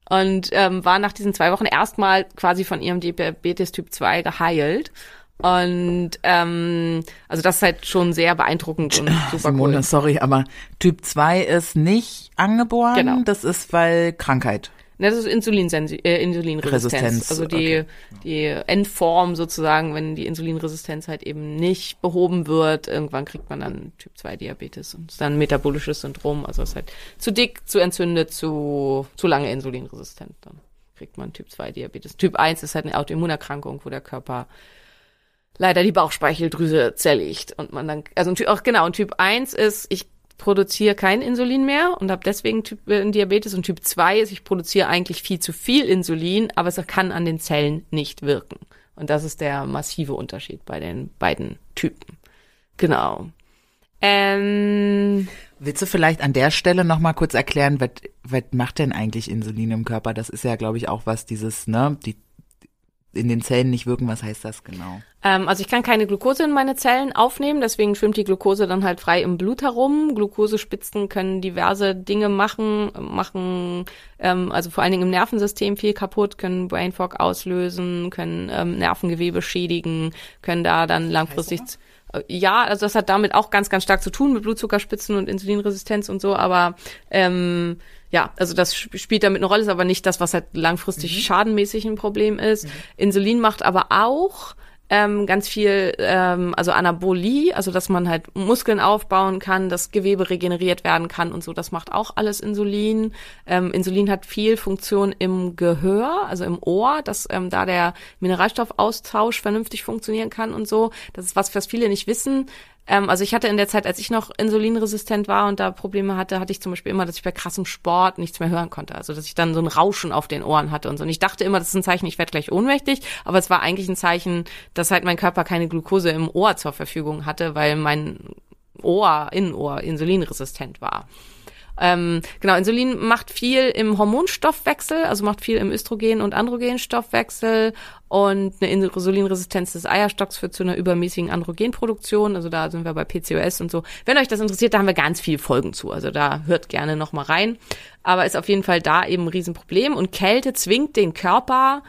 Und ähm, war nach diesen zwei Wochen erstmal quasi von ihrem Diabetes Typ 2 geheilt. Und ähm, also das ist halt schon sehr beeindruckend und super Simone, cool. sorry, aber Typ 2 ist nicht angeboren. Genau. Das ist weil Krankheit. Ne, das ist Insulinsensi äh, Insulinresistenz. Resistenz, also die, okay. die Endform sozusagen, wenn die Insulinresistenz halt eben nicht behoben wird, irgendwann kriegt man dann Typ 2 Diabetes und ist dann metabolisches Syndrom. Also es ist halt zu dick, zu entzündet, zu, zu lange insulinresistent. Dann kriegt man Typ 2 Diabetes. Typ 1 ist halt eine Autoimmunerkrankung, wo der Körper leider die Bauchspeicheldrüse zerlegt und man dann, also auch genau, und Typ 1 ist, ich produziere kein Insulin mehr und habe deswegen typ, äh, Diabetes und Typ 2 ist, ich produziere eigentlich viel zu viel Insulin, aber es kann an den Zellen nicht wirken. Und das ist der massive Unterschied bei den beiden Typen. Genau. Ähm, Willst du vielleicht an der Stelle noch mal kurz erklären, was macht denn eigentlich Insulin im Körper? Das ist ja, glaube ich, auch was dieses, ne, die in den Zellen nicht wirken. Was heißt das genau? Ähm, also ich kann keine Glucose in meine Zellen aufnehmen, deswegen schwimmt die Glucose dann halt frei im Blut herum. Glucosespitzen können diverse Dinge machen, machen ähm, also vor allen Dingen im Nervensystem viel kaputt, können Brain Fog auslösen, können ähm, Nervengewebe schädigen, können da dann langfristig äh, ja, also das hat damit auch ganz, ganz stark zu tun mit Blutzuckerspitzen und Insulinresistenz und so, aber ähm, ja, also das sp- spielt damit eine Rolle, ist aber nicht das, was halt langfristig schadenmäßig ein Problem ist. Insulin macht aber auch ähm, ganz viel, ähm, also Anabolie, also dass man halt Muskeln aufbauen kann, dass Gewebe regeneriert werden kann und so, das macht auch alles Insulin. Ähm, Insulin hat viel Funktion im Gehör, also im Ohr, dass ähm, da der Mineralstoffaustausch vernünftig funktionieren kann und so. Das ist was, was viele nicht wissen. Ähm, also ich hatte in der Zeit, als ich noch insulinresistent war und da Probleme hatte, hatte ich zum Beispiel immer, dass ich bei krassem Sport nichts mehr hören konnte. Also dass ich dann so ein Rauschen auf den Ohren hatte und so. Und ich dachte immer, das ist ein Zeichen, ich werde gleich ohnmächtig, aber es war eigentlich ein Zeichen, dass halt mein Körper keine Glucose im Ohr zur Verfügung hatte, weil mein Ohr, Innenohr insulinresistent war. Ähm, genau, Insulin macht viel im Hormonstoffwechsel, also macht viel im Östrogen- und Androgenstoffwechsel und eine Insulinresistenz des Eierstocks führt zu einer übermäßigen Androgenproduktion. Also da sind wir bei PCOS und so. Wenn euch das interessiert, da haben wir ganz viele Folgen zu. Also da hört gerne noch mal rein. Aber ist auf jeden Fall da eben ein Riesenproblem und Kälte zwingt den Körper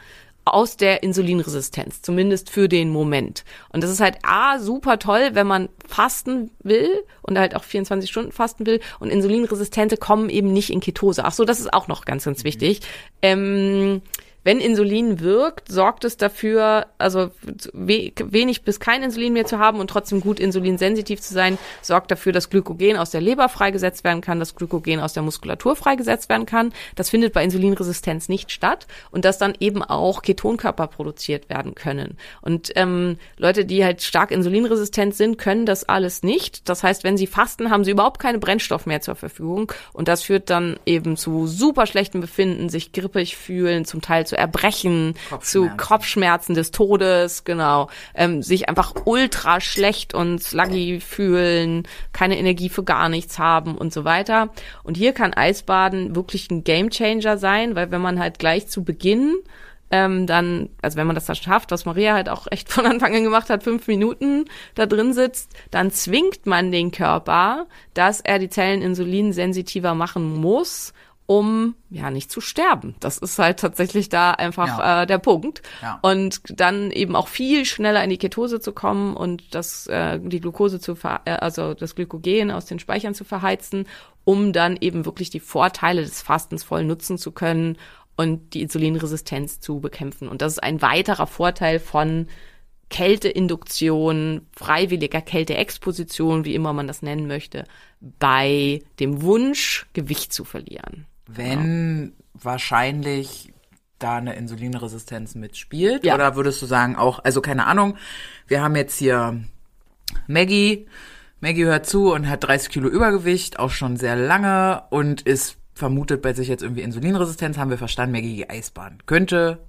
aus der Insulinresistenz, zumindest für den Moment. Und das ist halt A, super toll, wenn man fasten will und halt auch 24 Stunden fasten will. Und Insulinresistente kommen eben nicht in Ketose. Ach so, das ist auch noch ganz, ganz wichtig. Ähm, wenn Insulin wirkt, sorgt es dafür, also we wenig bis kein Insulin mehr zu haben und trotzdem gut insulinsensitiv zu sein, sorgt dafür, dass Glykogen aus der Leber freigesetzt werden kann, dass Glykogen aus der Muskulatur freigesetzt werden kann. Das findet bei Insulinresistenz nicht statt und dass dann eben auch Ketonkörper produziert werden können. Und ähm, Leute, die halt stark insulinresistent sind, können das alles nicht. Das heißt, wenn sie fasten, haben sie überhaupt keine Brennstoff mehr zur Verfügung und das führt dann eben zu super schlechtem Befinden, sich grippig fühlen, zum Teil zu Erbrechen, zu Kopfschmerzen. Kopfschmerzen des Todes, genau, ähm, sich einfach ultra schlecht und sluggy fühlen, keine Energie für gar nichts haben und so weiter. Und hier kann Eisbaden wirklich ein Gamechanger sein, weil wenn man halt gleich zu Beginn ähm, dann, also wenn man das dann schafft, was Maria halt auch echt von Anfang an gemacht hat, fünf Minuten da drin sitzt, dann zwingt man den Körper, dass er die Zellen insulinsensitiver machen muss, um ja nicht zu sterben. Das ist halt tatsächlich da einfach Ja. äh, der Punkt. Ja. Und dann eben auch viel schneller in die Ketose zu kommen und das äh, die Glucose zu ver äh, also das Glykogen aus den Speichern zu verheizen, um dann eben wirklich die Vorteile des Fastens voll nutzen zu können und die Insulinresistenz zu bekämpfen. Und das ist ein weiterer Vorteil von Kälteinduktion, freiwilliger Kälteexposition, wie immer man das nennen möchte, bei dem Wunsch, Gewicht zu verlieren. Wenn wahrscheinlich da eine Insulinresistenz mitspielt? Ja. Oder würdest du sagen auch, also keine Ahnung, wir haben jetzt hier Maggie. Maggie hört zu und hat 30 Kilo Übergewicht, auch schon sehr lange und ist vermutet bei sich jetzt irgendwie Insulinresistenz, haben wir verstanden, Maggie Eisbahn. Könnte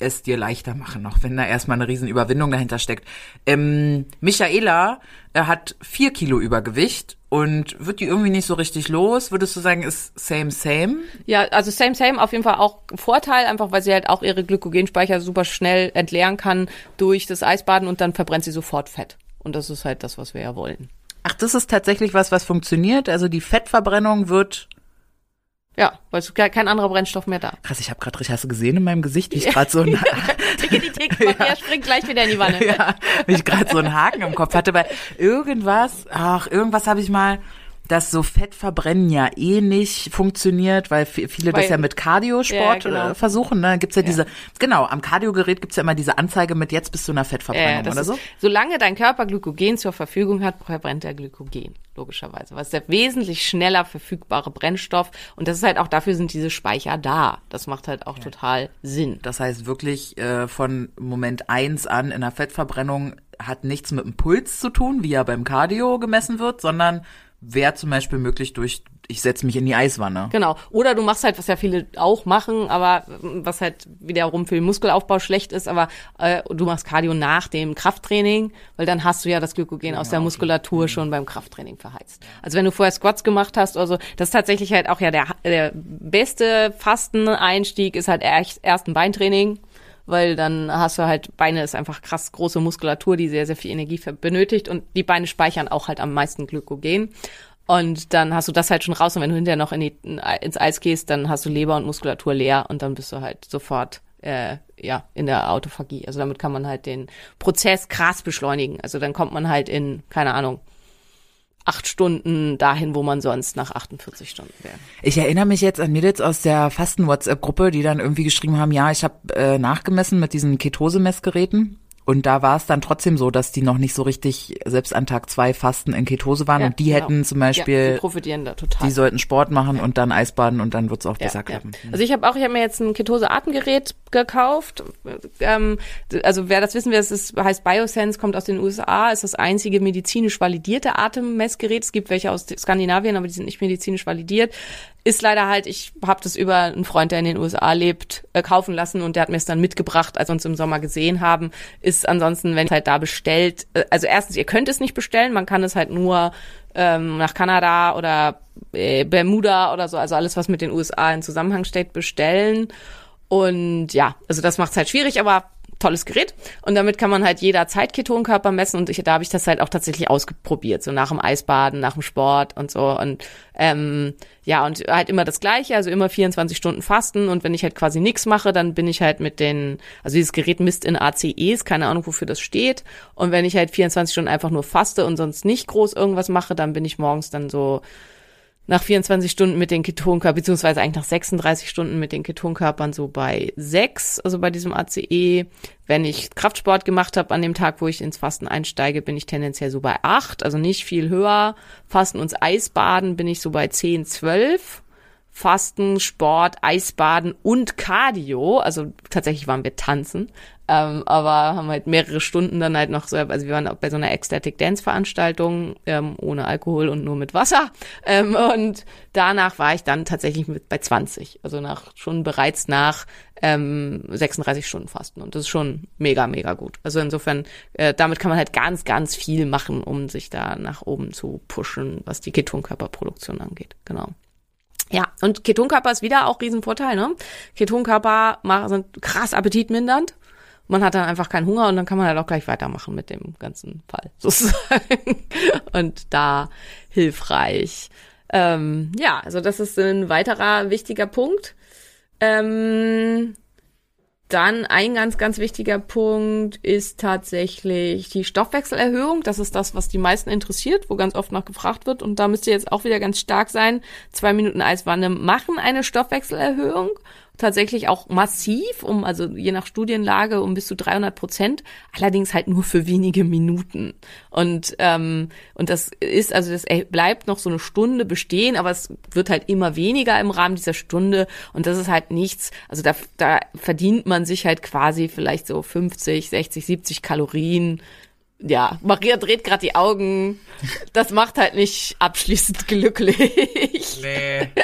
es dir leichter machen, auch wenn da erstmal eine riesen Überwindung dahinter steckt. Ähm, Michaela äh, hat vier Kilo Übergewicht und wird die irgendwie nicht so richtig los. Würdest du sagen, ist same, same? Ja, also same, same, auf jeden Fall auch Vorteil, einfach weil sie halt auch ihre Glykogenspeicher super schnell entleeren kann durch das Eisbaden und dann verbrennt sie sofort Fett. Und das ist halt das, was wir ja wollen. Ach, das ist tatsächlich was, was funktioniert. Also die Fettverbrennung wird. Ja, weil es ke- kein anderer Brennstoff mehr da. Krass, ich habe gerade richtig, hast du gesehen in meinem Gesicht, wie ich gerade so ein, Tickety tick, Maria springt gleich wieder in die Wanne. ja, wie ich gerade so einen Haken im Kopf hatte, weil irgendwas, ach, irgendwas habe ich mal, dass so Fettverbrennen ja eh nicht funktioniert, weil vi- viele das Weil- ja mit Cardiosport Ja, genau. äh, versuchen. Ne? Gibt's ja, diese, genau, am Cardiogerät gibt's ja immer diese Anzeige mit jetzt bist du in einer Fettverbrennung das oder ist, so. Solange dein Körper Glykogen zur Verfügung hat, verbrennt er Glykogen, logischerweise. Was ist der wesentlich schneller verfügbare Brennstoff. Und das ist halt auch, dafür sind diese Speicher da. Das macht halt auch total Sinn. Das heißt wirklich äh, von Moment eins an in der Fettverbrennung hat nichts mit dem Puls zu tun, wie er beim Cardio gemessen wird, sondern wäre zum Beispiel möglich durch, ich setze mich in die Eiswanne. Genau. Oder du machst halt, was ja viele auch machen, aber was halt wiederum für den Muskelaufbau schlecht ist, aber äh, du machst Cardio nach dem Krafttraining, weil dann hast du ja das Glykogen aus der Muskulatur schon beim Krafttraining verheizt. Also wenn du vorher Squats gemacht hast oder so, das ist tatsächlich halt auch ja der, der beste Fasteneinstieg ist halt erst ein Beintraining. Weil dann hast du halt, Beine ist einfach krass große Muskulatur, die sehr, sehr viel Energie benötigt und die Beine speichern auch halt am meisten Glykogen. Und dann hast du das halt schon raus und wenn du hinterher noch in die, ins Eis gehst, dann hast du Leber und Muskulatur leer und dann bist du halt sofort äh, ja in der Autophagie. Also damit kann man halt den Prozess krass beschleunigen. Also dann kommt man halt in, keine Ahnung, acht Stunden dahin, wo man sonst nach 48 Stunden wäre. Ich erinnere mich jetzt an Mädels aus der Fasten-WhatsApp-Gruppe, die dann irgendwie geschrieben haben, ja, ich habe äh, nachgemessen mit diesen Ketose-Messgeräten. Und da war es dann trotzdem so, dass die noch nicht so richtig, selbst an Tag zwei Fasten in Ketose waren. Ja, und die genau. hätten zum Ja, Beispiel, die profitieren da total. die sollten Sport machen und dann Eisbaden und dann wird's auch besser ja. klappen. Also ich habe auch, ich habe mir jetzt ein Ketose-Atemgerät gekauft. Ähm, also wer das wissen will, es ist, heißt Biosense, kommt aus den USA, ist das einzige medizinisch validierte Atemmessgerät. Es gibt welche aus Skandinavien, aber die sind nicht medizinisch validiert. Ist leider halt, ich habe das über einen Freund, der in den USA lebt, äh, kaufen lassen und der hat mir es dann mitgebracht, als wir uns im Sommer gesehen haben. Ist ansonsten, wenn ihr halt da bestellt, äh, also erstens, ihr könnt es nicht bestellen, man kann es halt nur ähm, nach Kanada oder äh, Bermuda oder so, also alles, was mit den USA in Zusammenhang steht, bestellen. Und ja, also das macht es halt schwierig, aber tolles Gerät. Und damit kann man halt jederzeit Ketonkörper messen. Und ich, da habe ich das halt auch tatsächlich ausprobiert, so nach dem Eisbaden, nach dem Sport und so. Und ähm, ja, und halt immer das Gleiche, also immer 24 Stunden fasten. Und wenn ich halt quasi nichts mache, dann bin ich halt mit den, also dieses Gerät misst in ACEs, keine Ahnung, wofür das steht. Und wenn ich halt 24 Stunden einfach nur faste und sonst nicht groß irgendwas mache, dann bin ich morgens dann so nach 24 Stunden mit den Ketonkörpern, beziehungsweise eigentlich nach 36 Stunden mit den Ketonkörpern so bei 6, also bei diesem ACE. Wenn ich Kraftsport gemacht habe an dem Tag, wo ich ins Fasten einsteige, bin ich tendenziell so bei 8, also nicht viel höher. Fasten und Eisbaden bin ich so bei 10, 12. Fasten, Sport, Eisbaden und Cardio, also tatsächlich waren wir tanzen, ähm, aber haben halt mehrere Stunden dann halt noch so, also wir waren auch bei so einer Ecstatic Dance Veranstaltung ähm, ohne Alkohol und nur mit Wasser ähm, und danach war ich dann tatsächlich mit bei 20, also nach schon bereits nach ähm, 36 Stunden Fasten und das ist schon mega mega gut. Also insofern äh, damit kann man halt ganz ganz viel machen, um sich da nach oben zu pushen, was die Ketonkörperproduktion angeht. Genau. Ja, und Ketonkörper ist wieder auch Riesenvorteil, ne? Ketonkörper sind krass appetitmindernd. Man hat dann einfach keinen Hunger und dann kann man halt auch gleich weitermachen mit dem ganzen Fall, sozusagen. Und da hilfreich. Ähm, ja, also das ist ein weiterer wichtiger Punkt. Ähm, dann ein ganz, ganz wichtiger Punkt ist tatsächlich die Stoffwechselerhöhung. Das ist das, was die meisten interessiert, wo ganz oft noch gefragt wird. Und da müsst ihr jetzt auch wieder ganz stark sein. Zwei Minuten Eiswanne machen eine Stoffwechselerhöhung. Tatsächlich auch massiv, um, also je nach Studienlage, um bis zu 300 Prozent. Allerdings halt nur für wenige Minuten. Und, ähm, und das ist, also das bleibt noch so eine Stunde bestehen, aber es wird halt immer weniger im Rahmen dieser Stunde. Und das ist halt nichts, also da, da verdient man sich halt quasi vielleicht so 50, 60, 70 Kalorien ja, Maria dreht gerade die Augen. Das macht halt nicht abschließend glücklich. Nee.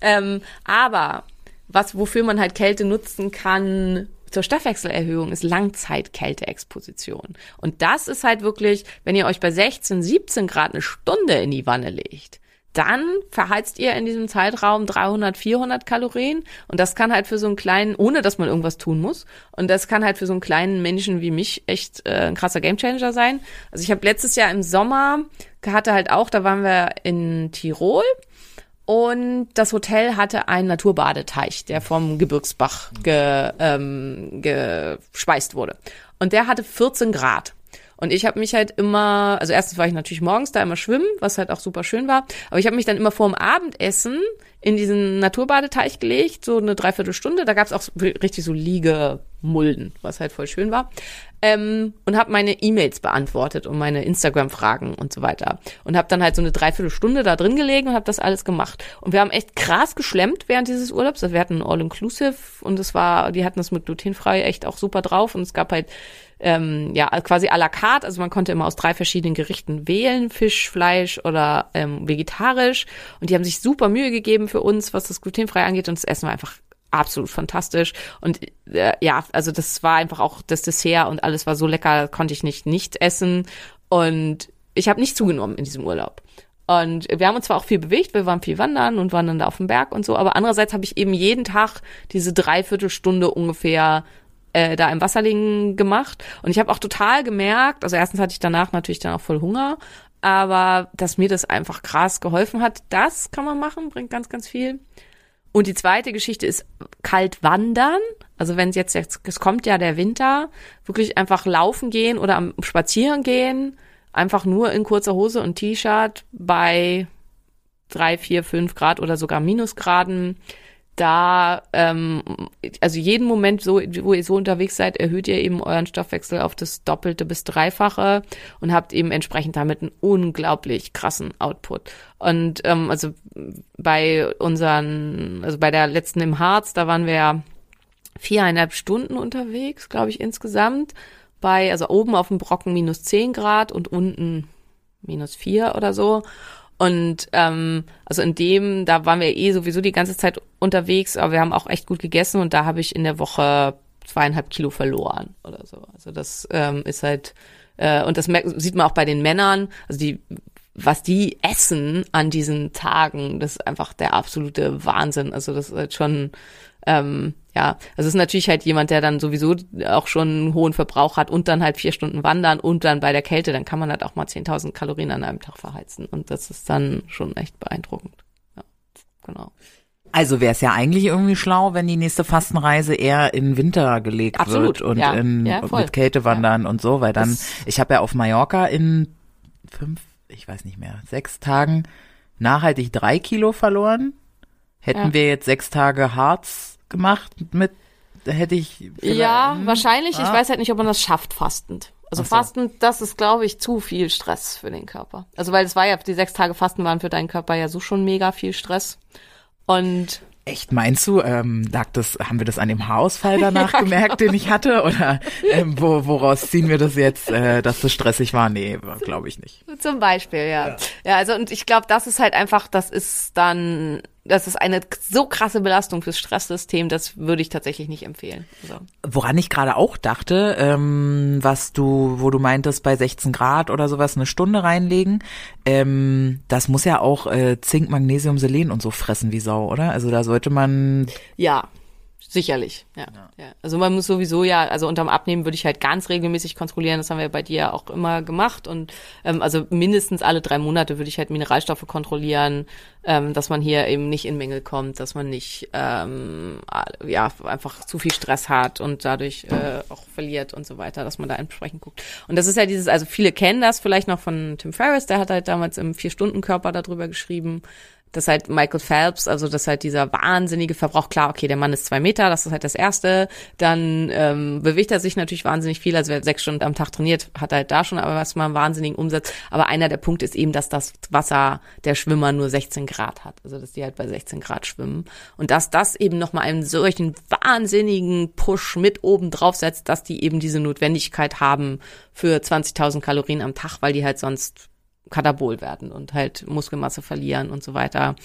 Ähm, aber was, wofür man halt Kälte nutzen kann zur Stoffwechselerhöhung, ist Langzeitkälteexposition. Und das ist halt wirklich, wenn ihr euch bei 16, 17 Grad eine Stunde in die Wanne legt, dann verheizt ihr in diesem Zeitraum 300, 400 Kalorien. Und das kann halt für so einen kleinen, ohne dass man irgendwas tun muss, und das kann halt für so einen kleinen Menschen wie mich echt äh, ein krasser Gamechanger sein. Also ich habe letztes Jahr im Sommer, hatte halt auch, da waren wir in Tirol und das Hotel hatte einen Naturbadeteich, der vom Gebirgsbach ge, ähm, gespeist wurde. Und der hatte 14 Grad. Und ich habe mich halt immer, also erstens war ich natürlich morgens da immer schwimmen, was halt auch super schön war. Aber ich habe mich dann immer vor dem Abendessen in diesen Naturbadeteich gelegt, so eine Dreiviertelstunde. Da gab's auch richtig so Liegemulden, was halt voll schön war. Ähm, und habe meine E-Mails beantwortet und meine Instagram-Fragen und so weiter. Und habe dann halt so eine Dreiviertelstunde da drin gelegen und habe das alles gemacht. Und wir haben echt krass geschlemmt während dieses Urlaubs. Also wir hatten All-Inclusive und es war, die hatten das mit glutenfrei echt auch super drauf. Und es gab halt ähm, ja, quasi à la carte. Also man konnte immer aus drei verschiedenen Gerichten wählen, Fisch, Fleisch oder ähm, vegetarisch. Und die haben sich super Mühe gegeben für uns, was das glutenfrei angeht. Und das Essen war einfach absolut fantastisch. Und äh, ja, also das war einfach auch das Dessert und alles war so lecker, konnte ich nicht nicht essen. Und ich habe nicht zugenommen in diesem Urlaub. Und wir haben uns zwar auch viel bewegt, wir waren viel wandern und waren dann da auf dem Berg und so, aber andererseits habe ich eben jeden Tag diese Dreiviertelstunde ungefähr äh, da im Wasser liegen gemacht. Und ich habe auch total gemerkt, also erstens hatte ich danach natürlich dann auch voll Hunger, aber dass mir das einfach krass geholfen hat, das kann man machen, bringt ganz, ganz viel. Und die zweite Geschichte ist kalt wandern. Also wenn es jetzt, jetzt, es kommt ja der Winter, wirklich einfach laufen gehen oder am Spazieren gehen, einfach nur in kurzer Hose und T-Shirt bei drei, vier, fünf Grad oder sogar Minusgraden da, ähm, also jeden Moment, so, wo ihr so unterwegs seid, erhöht ihr eben euren Stoffwechsel auf das Doppelte bis Dreifache und habt eben entsprechend damit einen unglaublich krassen Output. Und ähm, also bei unseren, also bei der letzten im Harz, da waren wir ja viereinhalb Stunden unterwegs, glaube ich, insgesamt. Bei, also oben auf dem Brocken minus zehn Grad und unten minus vier oder so. Und ähm, also in dem, da waren wir eh sowieso die ganze Zeit unterwegs, aber wir haben auch echt gut gegessen und da habe ich in der Woche zweieinhalb Kilo verloren oder so. Also das ähm, ist halt, äh, und das merkt, sieht man auch bei den Männern, also die, was die essen an diesen Tagen, das ist einfach der absolute Wahnsinn. Also das ist halt schon, ähm, ja, also es ist natürlich halt jemand, der dann sowieso auch schon einen hohen Verbrauch hat und dann halt vier Stunden wandern und dann bei der Kälte, dann kann man halt auch mal 10.000 Kalorien an einem Tag verheizen und das ist dann schon echt beeindruckend. Ja, genau. Also wäre es ja eigentlich irgendwie schlau, wenn die nächste Fastenreise eher in Winter gelegt Absolut, wird und ja. in, Ja, mit Kälte wandern und so, weil dann, Das- ich habe ja auf Mallorca in fünf, ich weiß nicht mehr, sechs Tagen nachhaltig drei Kilo verloren. Hätten Ja. wir jetzt sechs Tage Harz gemacht mit, hätte ich Ja, hm, wahrscheinlich. Ich ah. weiß halt nicht, ob man das schafft, fastend. Also so. fastend, das ist, glaube ich, zu viel Stress für den Körper. Also weil es war ja, die sechs Tage Fasten waren für deinen Körper ja so schon mega viel Stress. Und Echt, meinst du, ähm, lag das, haben wir das an dem Haarausfall danach gemerkt, den ich hatte? Oder ähm, wo, woraus ziehen wir das jetzt, äh, dass das stressig war? Nee, glaube ich nicht. Zum Beispiel, ja. Ja, also und ich glaube, das ist halt einfach, das ist dann das ist eine so krasse Belastung fürs Stresssystem, das würde ich tatsächlich nicht empfehlen. Also. Woran ich gerade auch dachte, ähm, was du, wo du meintest, bei 16 Grad oder sowas eine Stunde reinlegen, ähm, das muss ja auch äh, Zink, Magnesium, Selen und so fressen wie Sau, oder? Also da sollte man Ja, sicherlich. Ja, ja. Also man muss sowieso ja, also unterm Abnehmen würde ich halt ganz regelmäßig kontrollieren. Das haben wir bei dir ja auch immer gemacht. Und ähm, also mindestens alle drei Monate würde ich halt Mineralstoffe kontrollieren, ähm, dass man hier eben nicht in Mängel kommt, dass man nicht ähm, ja einfach zu viel Stress hat und dadurch äh, auch verliert und so weiter, dass man da entsprechend guckt. Und das ist ja dieses, also viele kennen das vielleicht noch von Tim Ferriss, der hat halt damals im Vier-Stunden-Körper darüber geschrieben dass halt Michael Phelps, also das halt dieser wahnsinnige Verbrauch, klar, okay, der Mann ist zwei Meter, das ist halt das Erste, dann ähm, bewegt er sich natürlich wahnsinnig viel, also wer sechs Stunden am Tag trainiert, hat halt da schon aber erstmal einen wahnsinnigen Umsatz, aber einer der Punkte ist eben, dass das Wasser der Schwimmer nur 16 Grad hat, also dass die halt bei 16 Grad schwimmen. Und dass das eben nochmal einen solchen wahnsinnigen Push mit oben drauf setzt, dass die eben diese Notwendigkeit haben für 20.000 Kalorien am Tag, weil die halt sonst katabol werden und halt Muskelmasse verlieren und so weiter.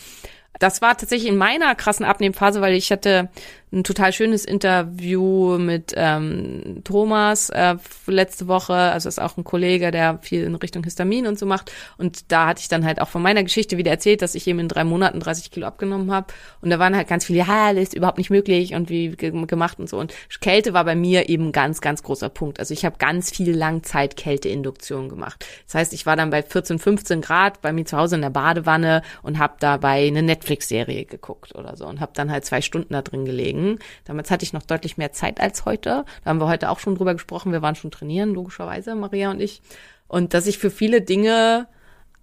Das war tatsächlich in meiner krassen Abnehmphase, weil ich hatte ein total schönes Interview mit ähm, Thomas äh, letzte Woche. Also ist auch ein Kollege, der viel in Richtung Histamin und so macht. Und da hatte ich dann halt auch von meiner Geschichte wieder erzählt, dass ich eben in drei Monaten 30 Kilo abgenommen habe. Und da waren halt ganz viele, ja, das ist überhaupt nicht möglich und wie gemacht und so. Und Kälte war bei mir eben ganz, ganz großer Punkt. Also ich habe ganz viel Langzeit-Kälteinduktion gemacht. Das heißt, ich war dann bei 14, 15 Grad bei mir zu Hause in der Badewanne und habe dabei eine Netflix-Serie geguckt oder so und habe dann halt zwei Stunden da drin gelegen Übungen. Damals hatte ich noch deutlich mehr Zeit als heute. Da haben wir heute auch schon drüber gesprochen. Wir waren schon trainieren, logischerweise, Maria und ich. Und dass ich für viele Dinge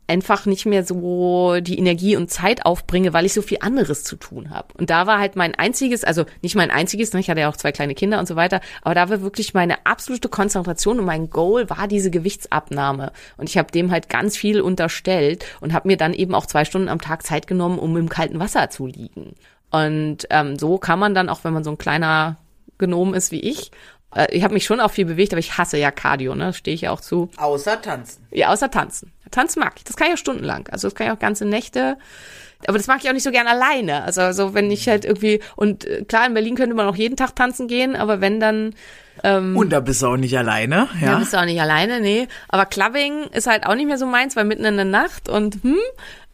einfach nicht mehr so die Energie und Zeit aufbringe, weil ich so viel anderes zu tun habe. Und da war halt mein einziges, also nicht mein einziges, ne, ich hatte ja auch zwei kleine Kinder und so weiter, aber da war wirklich meine absolute Konzentration und mein Goal war diese Gewichtsabnahme. Und ich habe dem halt ganz viel unterstellt und habe mir dann eben auch zwei Stunden am Tag Zeit genommen, um im kalten Wasser zu liegen. Und ähm, so kann man dann, auch wenn man so ein kleiner Genom ist wie ich, äh, ich habe mich schon auch viel bewegt, aber ich hasse ja Cardio, ne? Stehe ich ja auch zu. Außer tanzen. Ja, außer tanzen. Tanzen mag ich. Das kann ich auch stundenlang. Also das kann ich auch ganze Nächte. Aber das mag ich auch nicht so gern alleine. Also, also wenn ich halt irgendwie, und äh, klar, in Berlin könnte man auch jeden Tag tanzen gehen, aber wenn dann. Ähm, Und da bist du auch nicht alleine, ja. Da bist du auch nicht alleine, nee. Aber Clubbing ist halt auch nicht mehr so meins, weil mitten in der Nacht und hm,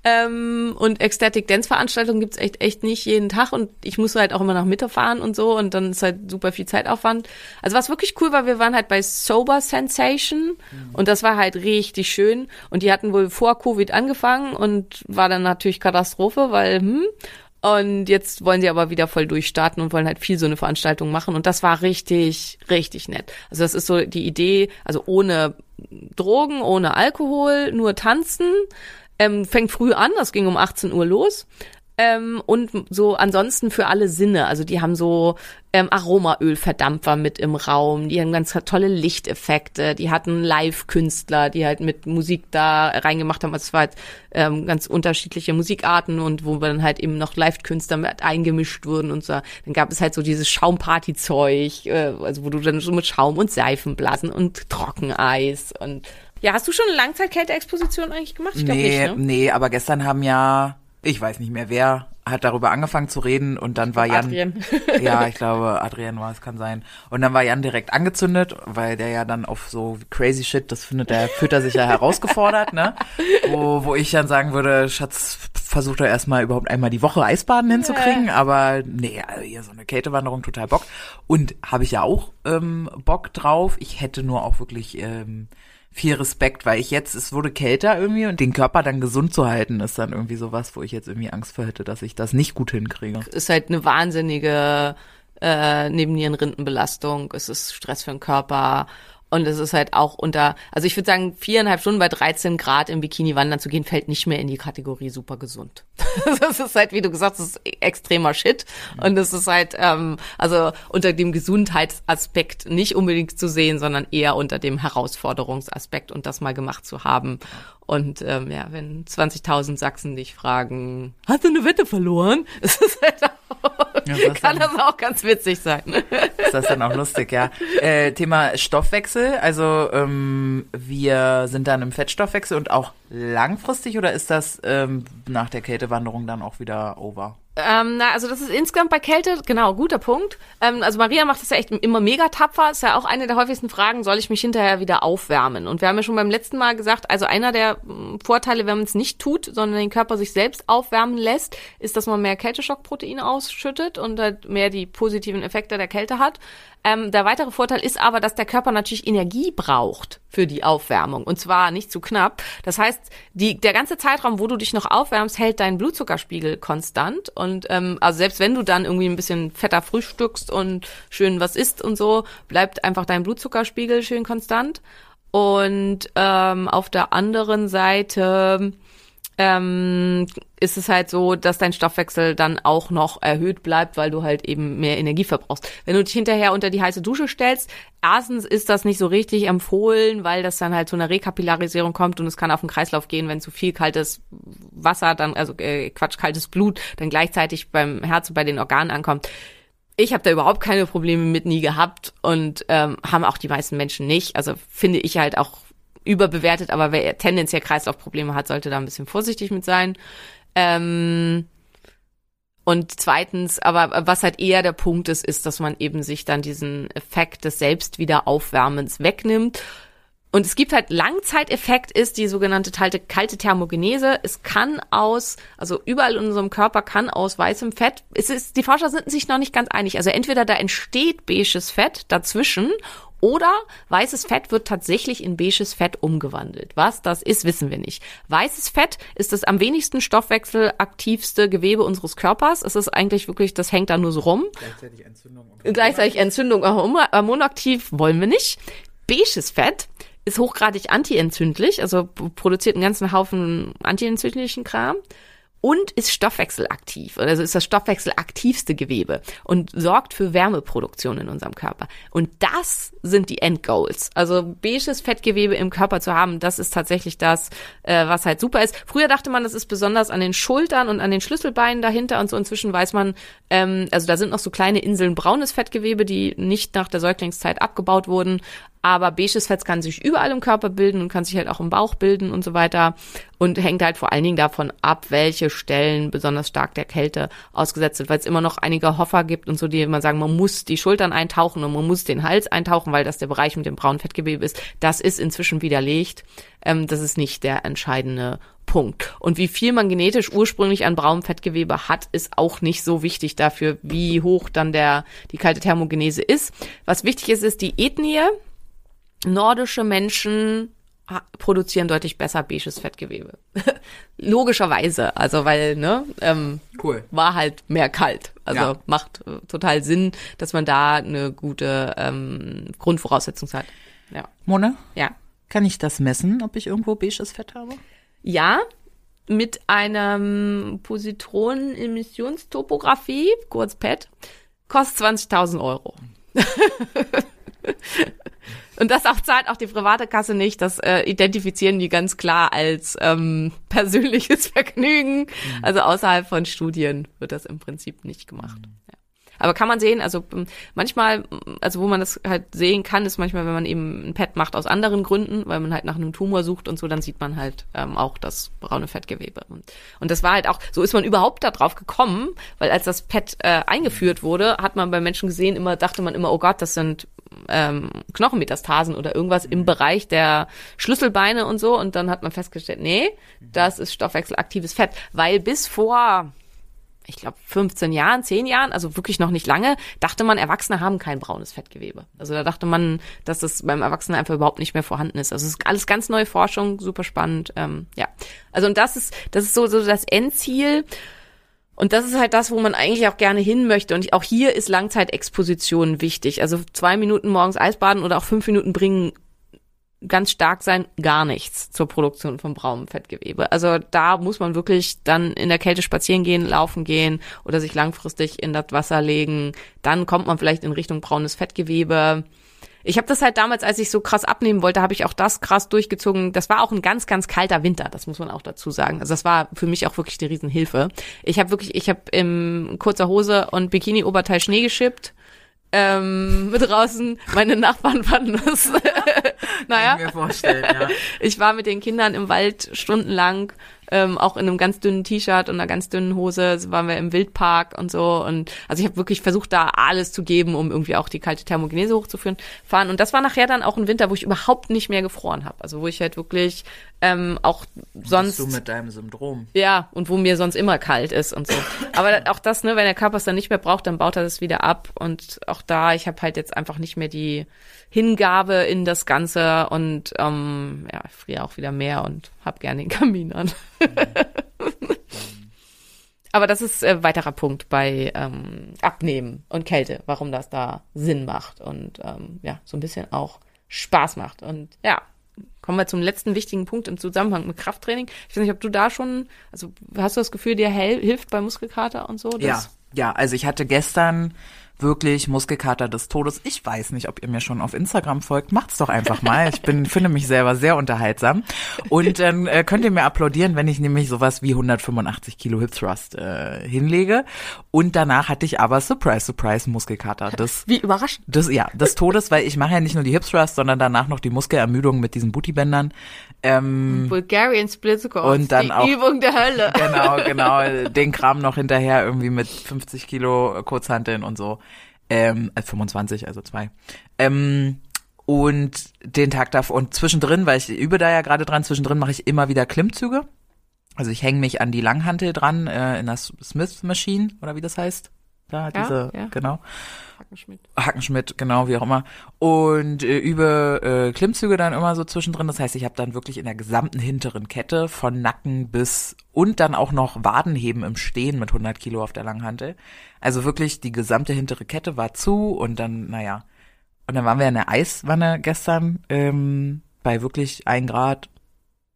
ähm, und Ecstatic Dance Veranstaltungen gibt's echt echt nicht jeden Tag und ich muss halt auch immer nach Mitte fahren und so und dann ist halt super viel Zeitaufwand. Also was wirklich cool war, wir waren halt bei Sober Sensation mhm. und das war halt richtig schön und die hatten wohl vor Covid angefangen und war dann natürlich Katastrophe, weil hm, und jetzt wollen sie aber wieder voll durchstarten und wollen halt viel so eine Veranstaltung machen. Und das war richtig, richtig nett. Also das ist so die Idee, also ohne Drogen, ohne Alkohol, nur tanzen. Ähm, fängt früh an, das ging um 18 Uhr los. Ähm, und so ansonsten für alle Sinne. Also die haben so ähm, Aromaölverdampfer mit im Raum, die haben ganz tolle Lichteffekte, die hatten Live-Künstler, die halt mit Musik da reingemacht haben. Also es war halt ähm, ganz unterschiedliche Musikarten und wo dann halt eben noch Live-Künstler mit eingemischt wurden und so. Dann gab es halt so dieses Schaumparty-Zeug, äh, also wo du dann so mit Schaum und Seifenblasen und Trockeneis und ja, hast du schon eine Langzeitkälteexposition eigentlich gemacht? Ich nee, nicht, ne? Nee, aber gestern haben ja, ich weiß nicht mehr wer, hat darüber angefangen zu reden und dann war Jan. Adrian. ja, ich glaube, Adrian war es, kann sein. Und dann war Jan direkt angezündet, weil der ja dann auf so crazy shit, das findet der, fühlt er sich ja herausgefordert, ne? Wo, wo ich dann sagen würde, Schatz, versucht er erstmal überhaupt einmal die Woche Eisbaden hinzukriegen, aber nee, also hier so eine Kältewanderung total Bock. Und habe ich ja auch ähm, Bock drauf. Ich hätte nur auch wirklich ähm, viel Respekt, weil ich jetzt, es wurde kälter irgendwie und den Körper dann gesund zu halten, ist dann irgendwie sowas, wo ich jetzt irgendwie Angst vor hätte, dass ich das nicht gut hinkriege. Ist halt eine wahnsinnige äh, Nebennierenrindenbelastung, es ist Stress für den Körper und es ist halt auch unter, also ich würde sagen, viereinhalb Stunden bei 13 Grad im Bikini wandern zu gehen, fällt nicht mehr in die Kategorie super gesund. das ist halt, wie du gesagt hast, extremer Shit. Und es ist halt, ähm, also unter dem Gesundheitsaspekt nicht unbedingt zu sehen, sondern eher unter dem Herausforderungsaspekt und das mal gemacht zu haben. Und ähm, ja, wenn 20.000 Sachsen dich fragen, hast du eine Wette verloren? Es ist halt Ja, das Kann dann, das auch ganz witzig sein. ist das dann auch lustig, ja. Äh, Thema Stoffwechsel, also ähm, wir sind dann im Fettstoffwechsel und auch langfristig oder ist das ähm, nach der Kältewanderung dann auch wieder over? Ähm, na, also das ist insgesamt bei Kälte, genau, guter Punkt. Ähm, also Maria macht das ja echt immer mega tapfer. Ist ja auch eine der häufigsten Fragen, soll ich mich hinterher wieder aufwärmen? Und wir haben ja schon beim letzten Mal gesagt, also einer der mm, Vorteile, wenn man es nicht tut, sondern den Körper sich selbst aufwärmen lässt, ist, dass man mehr Kälteschockproteine ausschüttet und halt mehr die positiven Effekte der Kälte hat. Ähm, der weitere Vorteil ist aber, dass der Körper natürlich Energie braucht für die Aufwärmung und zwar nicht zu knapp. Das heißt, die, der ganze Zeitraum, wo du dich noch aufwärmst, hält dein Blutzuckerspiegel konstant und ähm, also selbst wenn du dann irgendwie ein bisschen fetter frühstückst und schön was isst und so, bleibt einfach dein Blutzuckerspiegel schön konstant. Und ähm, auf der anderen Seite ähm, ist es halt so, dass dein Stoffwechsel dann auch noch erhöht bleibt, weil du halt eben mehr Energie verbrauchst. Wenn du dich hinterher unter die heiße Dusche stellst, erstens ist das nicht so richtig empfohlen, weil das dann halt zu einer Rekapillarisierung kommt und es kann auf den Kreislauf gehen, wenn zu viel kaltes Wasser, dann also äh, Quatsch, kaltes Blut dann gleichzeitig beim Herz und bei den Organen ankommt. Ich habe da überhaupt keine Probleme mit nie gehabt und ähm, haben auch die meisten Menschen nicht. Also finde ich halt auch überbewertet, aber wer tendenziell Kreislaufprobleme hat, sollte da ein bisschen vorsichtig mit sein. Ähm, und zweitens, aber was halt eher der Punkt ist, ist, dass man eben sich dann diesen Effekt des Selbstwiederaufwärmens wegnimmt. Und es gibt halt Langzeiteffekt ist die sogenannte kalte, kalte Thermogenese. Es kann aus, also überall in unserem Körper kann aus weißem Fett, es ist, die Forscher sind sich noch nicht ganz einig. Also entweder da entsteht beiges Fett dazwischen oder weißes Fett wird tatsächlich in beiges Fett umgewandelt. Was das ist, wissen wir nicht. Weißes Fett ist das am wenigsten stoffwechselaktivste Gewebe unseres Körpers. Es ist eigentlich wirklich, das hängt da nur so rum. Gleichzeitig Entzündung. Gleichzeitig Entzündung hormonaktiv wollen wir nicht. Beiges Fett ist hochgradig antientzündlich, also produziert einen ganzen Haufen antientzündlichen Kram und ist stoffwechselaktiv, also ist das stoffwechselaktivste Gewebe und sorgt für Wärmeproduktion in unserem Körper. Und das sind die Endgoals. Also beiges Fettgewebe im Körper zu haben, das ist tatsächlich das, äh, was halt super ist. Früher dachte man, das ist besonders an den Schultern und an den Schlüsselbeinen dahinter und so. Inzwischen weiß man, ähm, also da sind noch so kleine Inseln braunes Fettgewebe, die nicht nach der Säuglingszeit abgebaut wurden. Aber beiges Fett kann sich überall im Körper bilden und kann sich halt auch im Bauch bilden und so weiter. Und hängt halt vor allen Dingen davon ab, welche Stellen besonders stark der Kälte ausgesetzt sind. Weil es immer noch einige Hoffer gibt und so, die immer sagen, man muss die Schultern eintauchen und man muss den Hals eintauchen, weil das der Bereich mit dem braunen Fettgewebe ist. Das ist inzwischen widerlegt. Ähm, das ist nicht der entscheidende Punkt. Und wie viel man genetisch ursprünglich an braunem Fettgewebe hat, ist auch nicht so wichtig dafür, wie hoch dann der, die kalte Thermogenese ist. Was wichtig ist, ist die Ethnie nordische Menschen produzieren deutlich besser beiges Fettgewebe. Logischerweise, also weil, ne, ähm, Cool. war halt mehr kalt. Also Ja. macht äh, total Sinn, dass man da eine gute ähm, Grundvoraussetzung hat. Ja. Mone, Ja. kann ich das messen, ob ich irgendwo beiges Fett habe? Ja, mit einem Positronen-Emissionstopographie, kurz PET, kostet 20.000 Euro. Und das auch zahlt auch die private Kasse nicht. Das äh, identifizieren die ganz klar als ähm, persönliches Vergnügen. Also außerhalb von Studien wird das im Prinzip nicht gemacht. Ja. Aber kann man sehen, also ähm, manchmal, also wo man das halt sehen kann, ist manchmal, wenn man eben ein Pad macht aus anderen Gründen, weil man halt nach einem Tumor sucht und so, dann sieht man halt ähm, auch das braune Fettgewebe. Und, und das war halt auch, so ist man überhaupt da drauf gekommen, weil als das Pad äh, eingeführt wurde, hat man bei Menschen gesehen, immer dachte man immer, oh Gott, das sind ähm, Knochenmetastasen oder irgendwas im Bereich der Schlüsselbeine und so. Und dann hat man festgestellt, nee, das ist stoffwechselaktives Fett, weil bis vor ich glaube, 15 Jahren, 10 Jahren, also wirklich noch nicht lange, dachte man, Erwachsene haben kein braunes Fettgewebe. Also da dachte man, dass das beim Erwachsenen einfach überhaupt nicht mehr vorhanden ist. Also es ist alles ganz neue Forschung, super spannend. Ähm, ja, also und das ist, das ist so, so das Endziel. Und das ist halt das, wo man eigentlich auch gerne hin möchte. Und auch hier ist Langzeitexposition wichtig. Also zwei Minuten morgens Eisbaden oder auch fünf Minuten bringen ganz stark sein, gar nichts zur Produktion von braunem Fettgewebe. Also da muss man wirklich dann in der Kälte spazieren gehen, laufen gehen oder sich langfristig in das Wasser legen. Dann kommt man vielleicht in Richtung braunes Fettgewebe. Ich habe das halt damals, als ich so krass abnehmen wollte, habe ich auch das krass durchgezogen. Das war auch ein ganz, ganz kalter Winter, das muss man auch dazu sagen. Also das war für mich auch wirklich eine Riesenhilfe. Ich habe wirklich, ich habe im kurzer Hose und Bikini-Oberteil Schnee geschippt. Ähm, mit draußen, meine Nachbarn fanden das. naja. Kann ich mir vorstellen, ja. Ich war mit den Kindern im Wald stundenlang, ähm, auch in einem ganz dünnen T-Shirt und einer ganz dünnen Hose. So waren wir im Wildpark und so. Und also ich habe wirklich versucht, da alles zu geben, um irgendwie auch die kalte Thermogenese hochzuführen. Fahren. Und das war nachher dann auch ein Winter, wo ich überhaupt nicht mehr gefroren habe. Also wo ich halt wirklich ähm, auch sonst. Bist du mit deinem Syndrom. Ja, und wo mir sonst immer kalt ist und so. Aber auch das, ne, wenn der Körper es dann nicht mehr braucht, dann baut er das wieder ab. Und auch da, ich habe halt jetzt einfach nicht mehr die Hingabe in das Ganze und ähm, ja, ich friere auch wieder mehr und hab gerne den Kamin an. Aber das ist äh, weiterer Punkt bei ähm, Abnehmen und Kälte, warum das da Sinn macht und ähm, ja, so ein bisschen auch Spaß macht. Und ja, kommen wir zum letzten wichtigen Punkt im Zusammenhang mit Krafttraining. Ich weiß nicht, ob du da schon, also hast du das Gefühl, dir hilft bei Muskelkater und so? Ja, ja, also ich hatte gestern wirklich Muskelkater des Todes. Ich weiß nicht, ob ihr mir schon auf Instagram folgt. Macht's doch einfach mal. Ich bin, finde mich selber sehr unterhaltsam. Und dann äh, könnt ihr mir applaudieren, wenn ich nämlich sowas wie 185 Kilo Hip Thrust äh, hinlege. Und danach hatte ich aber Surprise, Surprise Muskelkater. Das Wie überraschend. des, ja, des Todes, weil ich mache ja nicht nur die Hip Thrust, sondern danach noch die Muskelermüdung mit diesen Bootybändern. Ähm, Bulgarian Split Squats, Und dann die auch- Übung der Hölle. genau, genau, den Kram noch hinterher irgendwie mit 50 Kilo Kurzhanteln und so. Ähm, äh, 25, also zwei. Ähm, und den Tag davor und zwischendrin, weil ich übe da ja gerade dran, zwischendrin mache ich immer wieder Klimmzüge. Also ich hänge mich an die Langhantel dran, äh, in der Smith Machine oder wie das heißt. Da, Ja, diese, ja. genau. Hackenschmidt. Hackenschmidt, genau, wie auch immer. Und äh, übe äh, Klimmzüge dann immer so zwischendrin. Das heißt, ich habe dann wirklich in der gesamten hinteren Kette von Nacken bis und dann auch noch Wadenheben im Stehen mit 100 Kilo auf der Langhantel. Also wirklich die gesamte hintere Kette war zu und dann, naja. Und dann waren wir in der Eiswanne gestern ähm, bei wirklich ein Grad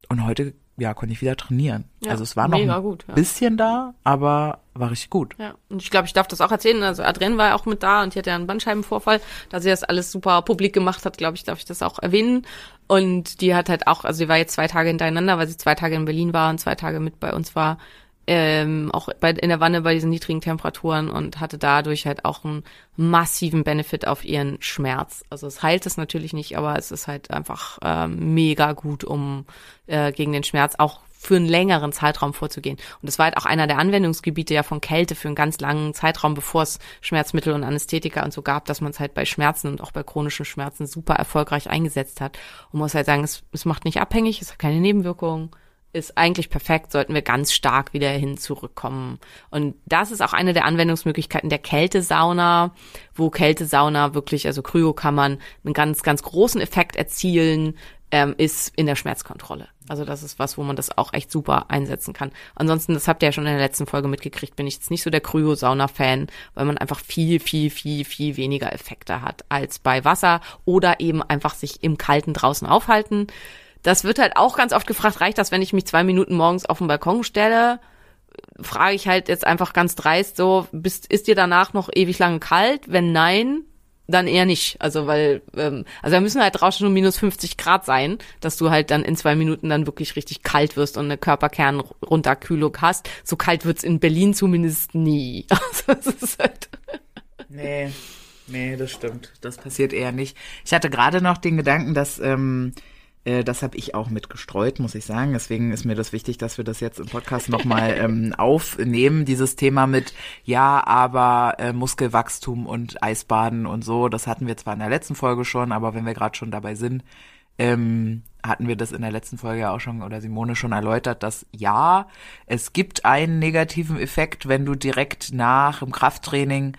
und heute, ja, konnte ich wieder trainieren. Ja, also es war noch ein gut, bisschen da, aber war richtig gut. Ja, und ich glaube, ich darf das auch erzählen. Also Adrienne war ja auch mit da und die hatte ja einen Bandscheibenvorfall. Da sie das alles super publik gemacht hat, glaube ich, darf ich das auch erwähnen. Und die hat halt auch, also sie war jetzt zwei Tage hintereinander, weil sie zwei Tage in Berlin war und zwei Tage mit bei uns war, ähm, auch bei, in der Wanne bei diesen niedrigen Temperaturen und hatte dadurch halt auch einen massiven Benefit auf ihren Schmerz. Also es heilt es natürlich nicht, aber es ist halt einfach ähm, mega gut, um äh, gegen den Schmerz auch für einen längeren Zeitraum vorzugehen. Und das war halt auch einer der Anwendungsgebiete ja von Kälte für einen ganz langen Zeitraum, bevor es Schmerzmittel und Anästhetika und so gab, dass man es halt bei Schmerzen und auch bei chronischen Schmerzen super erfolgreich eingesetzt hat. Und muss halt sagen, es, es macht nicht abhängig, es hat keine Nebenwirkungen, ist eigentlich perfekt, sollten wir ganz stark wieder hin zurückkommen. Und das ist auch eine der Anwendungsmöglichkeiten der Kältesauna, wo Kältesauna wirklich, also Kryokammern, einen ganz, ganz großen Effekt erzielen, ähm, ist in der Schmerzkontrolle. Also das ist was, wo man das auch echt super einsetzen kann. Ansonsten, das habt ihr ja schon in der letzten Folge mitgekriegt, bin ich jetzt nicht so der Kryosauna-Fan, weil man einfach viel, viel, viel, viel weniger Effekte hat als bei Wasser oder eben einfach sich im Kalten draußen aufhalten. Das wird halt auch ganz oft gefragt, reicht das, wenn ich mich zwei Minuten morgens auf den Balkon stelle? Frage ich halt jetzt einfach ganz dreist so, bist, ist dir danach noch ewig lange kalt? Wenn nein, dann eher nicht. Also weil, ähm, also da müssen halt draußen schon minus 50 Grad sein, dass du halt dann in zwei Minuten dann wirklich richtig kalt wirst und eine Körperkernrunterkühlung hast. So kalt wird's in Berlin zumindest nie. Also das ist halt Nee, nee, das stimmt. Das passiert eher nicht. Ich hatte gerade noch den Gedanken, dass ähm, äh, das habe ich auch mitgestreut, muss ich sagen. Deswegen ist mir das wichtig, dass wir das jetzt im Podcast nochmal ähm, aufnehmen, dieses Thema mit, ja, aber äh, Muskelwachstum und Eisbaden und so. Das hatten wir zwar in der letzten Folge schon, aber wenn wir gerade schon dabei sind, ähm, hatten wir das in der letzten Folge ja auch schon oder Simone schon erläutert, dass ja, es gibt einen negativen Effekt, wenn du direkt nach dem Krafttraining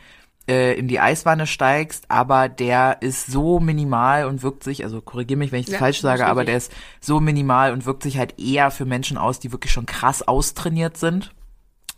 äh, in die Eiswanne steigst, aber der ist so minimal und wirkt sich, also korrigier mich, wenn ich das Ja, falsch sage, aber der ist so minimal und wirkt sich halt eher für Menschen aus, die wirklich schon krass austrainiert sind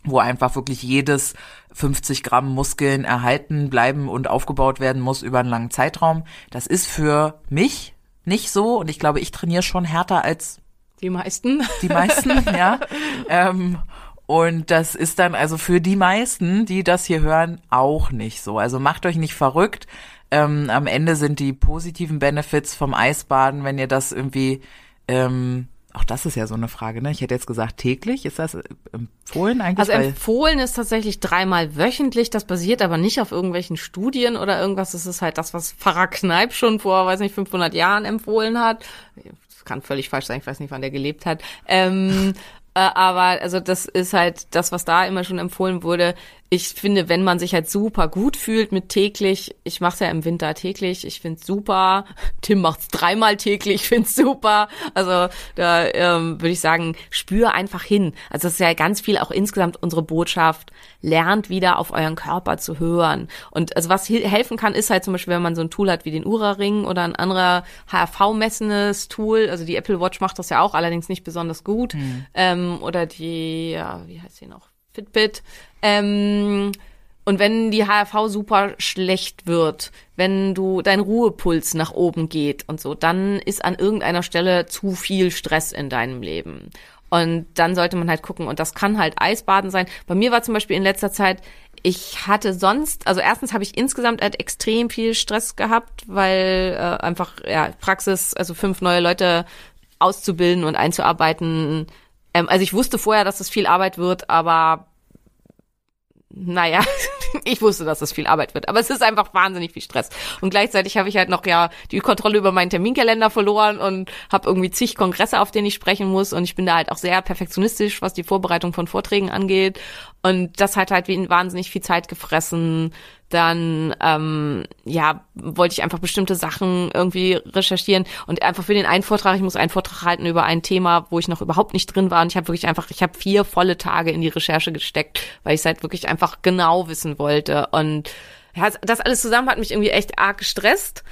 wo einfach wirklich jedes 50 Gramm Muskeln erhalten bleiben und aufgebaut werden muss über einen langen Zeitraum. Das ist für mich nicht so und ich glaube, ich trainiere schon härter als die meisten. die meisten, ja. Ähm, und das ist dann also für die meisten, die das hier hören, auch nicht so. Also macht euch nicht verrückt. Ähm, am Ende sind die positiven Benefits vom Eisbaden, wenn ihr das irgendwie ähm, auch das ist ja so eine Frage, ne? Ich hätte jetzt gesagt täglich. Ist das empfohlen eigentlich? Also empfohlen ist tatsächlich dreimal wöchentlich. Das basiert aber nicht auf irgendwelchen Studien oder irgendwas. Das ist halt das, was Pfarrer Kneip schon vor, weiß nicht, 500 Jahren empfohlen hat. Das kann völlig falsch sein. Ich weiß nicht, wann der gelebt hat. Ähm, äh, aber also das ist halt das, was da immer schon empfohlen wurde. Ich finde, wenn man sich halt super gut fühlt mit täglich, ich mache es ja im Winter täglich, ich find's super. Tim macht's dreimal täglich, ich find's super. Also da ähm, würde ich sagen, spür einfach hin. Also das ist ja ganz viel auch insgesamt unsere Botschaft. Lernt wieder auf euren Körper zu hören. Und also was helfen kann, ist halt zum Beispiel, wenn man so ein Tool hat wie den Ura-Ring oder ein anderer HRV-messendes Tool. Also die Apple Watch macht das ja auch, allerdings nicht besonders gut. Ähm, oder die, ja, wie heißt sie noch? Fitbit. Ähm, und wenn die HRV super schlecht wird, wenn du dein Ruhepuls nach oben geht und so, dann ist an irgendeiner Stelle zu viel Stress in deinem Leben. Und dann sollte man halt gucken, und das kann halt Eisbaden sein. Bei mir war zum Beispiel in letzter Zeit, ich hatte sonst, also erstens habe ich insgesamt halt extrem viel Stress gehabt, weil äh, einfach ja Praxis, also fünf neue Leute auszubilden und einzuarbeiten. Ähm, also ich wusste vorher, dass es viel Arbeit wird, aber naja, ich wusste, dass es viel Arbeit wird, aber es ist einfach wahnsinnig viel Stress. Und gleichzeitig habe ich halt noch ja die Kontrolle über meinen Terminkalender verloren und habe irgendwie zig Kongresse, auf denen ich sprechen muss. Und ich bin da halt auch sehr perfektionistisch, was die Vorbereitung von Vorträgen angeht. Und das hat halt wahnsinnig viel Zeit gefressen. Dann ähm, ja wollte ich einfach bestimmte Sachen irgendwie recherchieren und einfach für den einen Vortrag, ich muss einen Vortrag halten über ein Thema, wo ich noch überhaupt nicht drin war und ich habe wirklich einfach, ich habe vier volle Tage in die Recherche gesteckt, weil ich es halt wirklich einfach genau wissen wollte und ja, das alles zusammen hat mich irgendwie echt arg gestresst.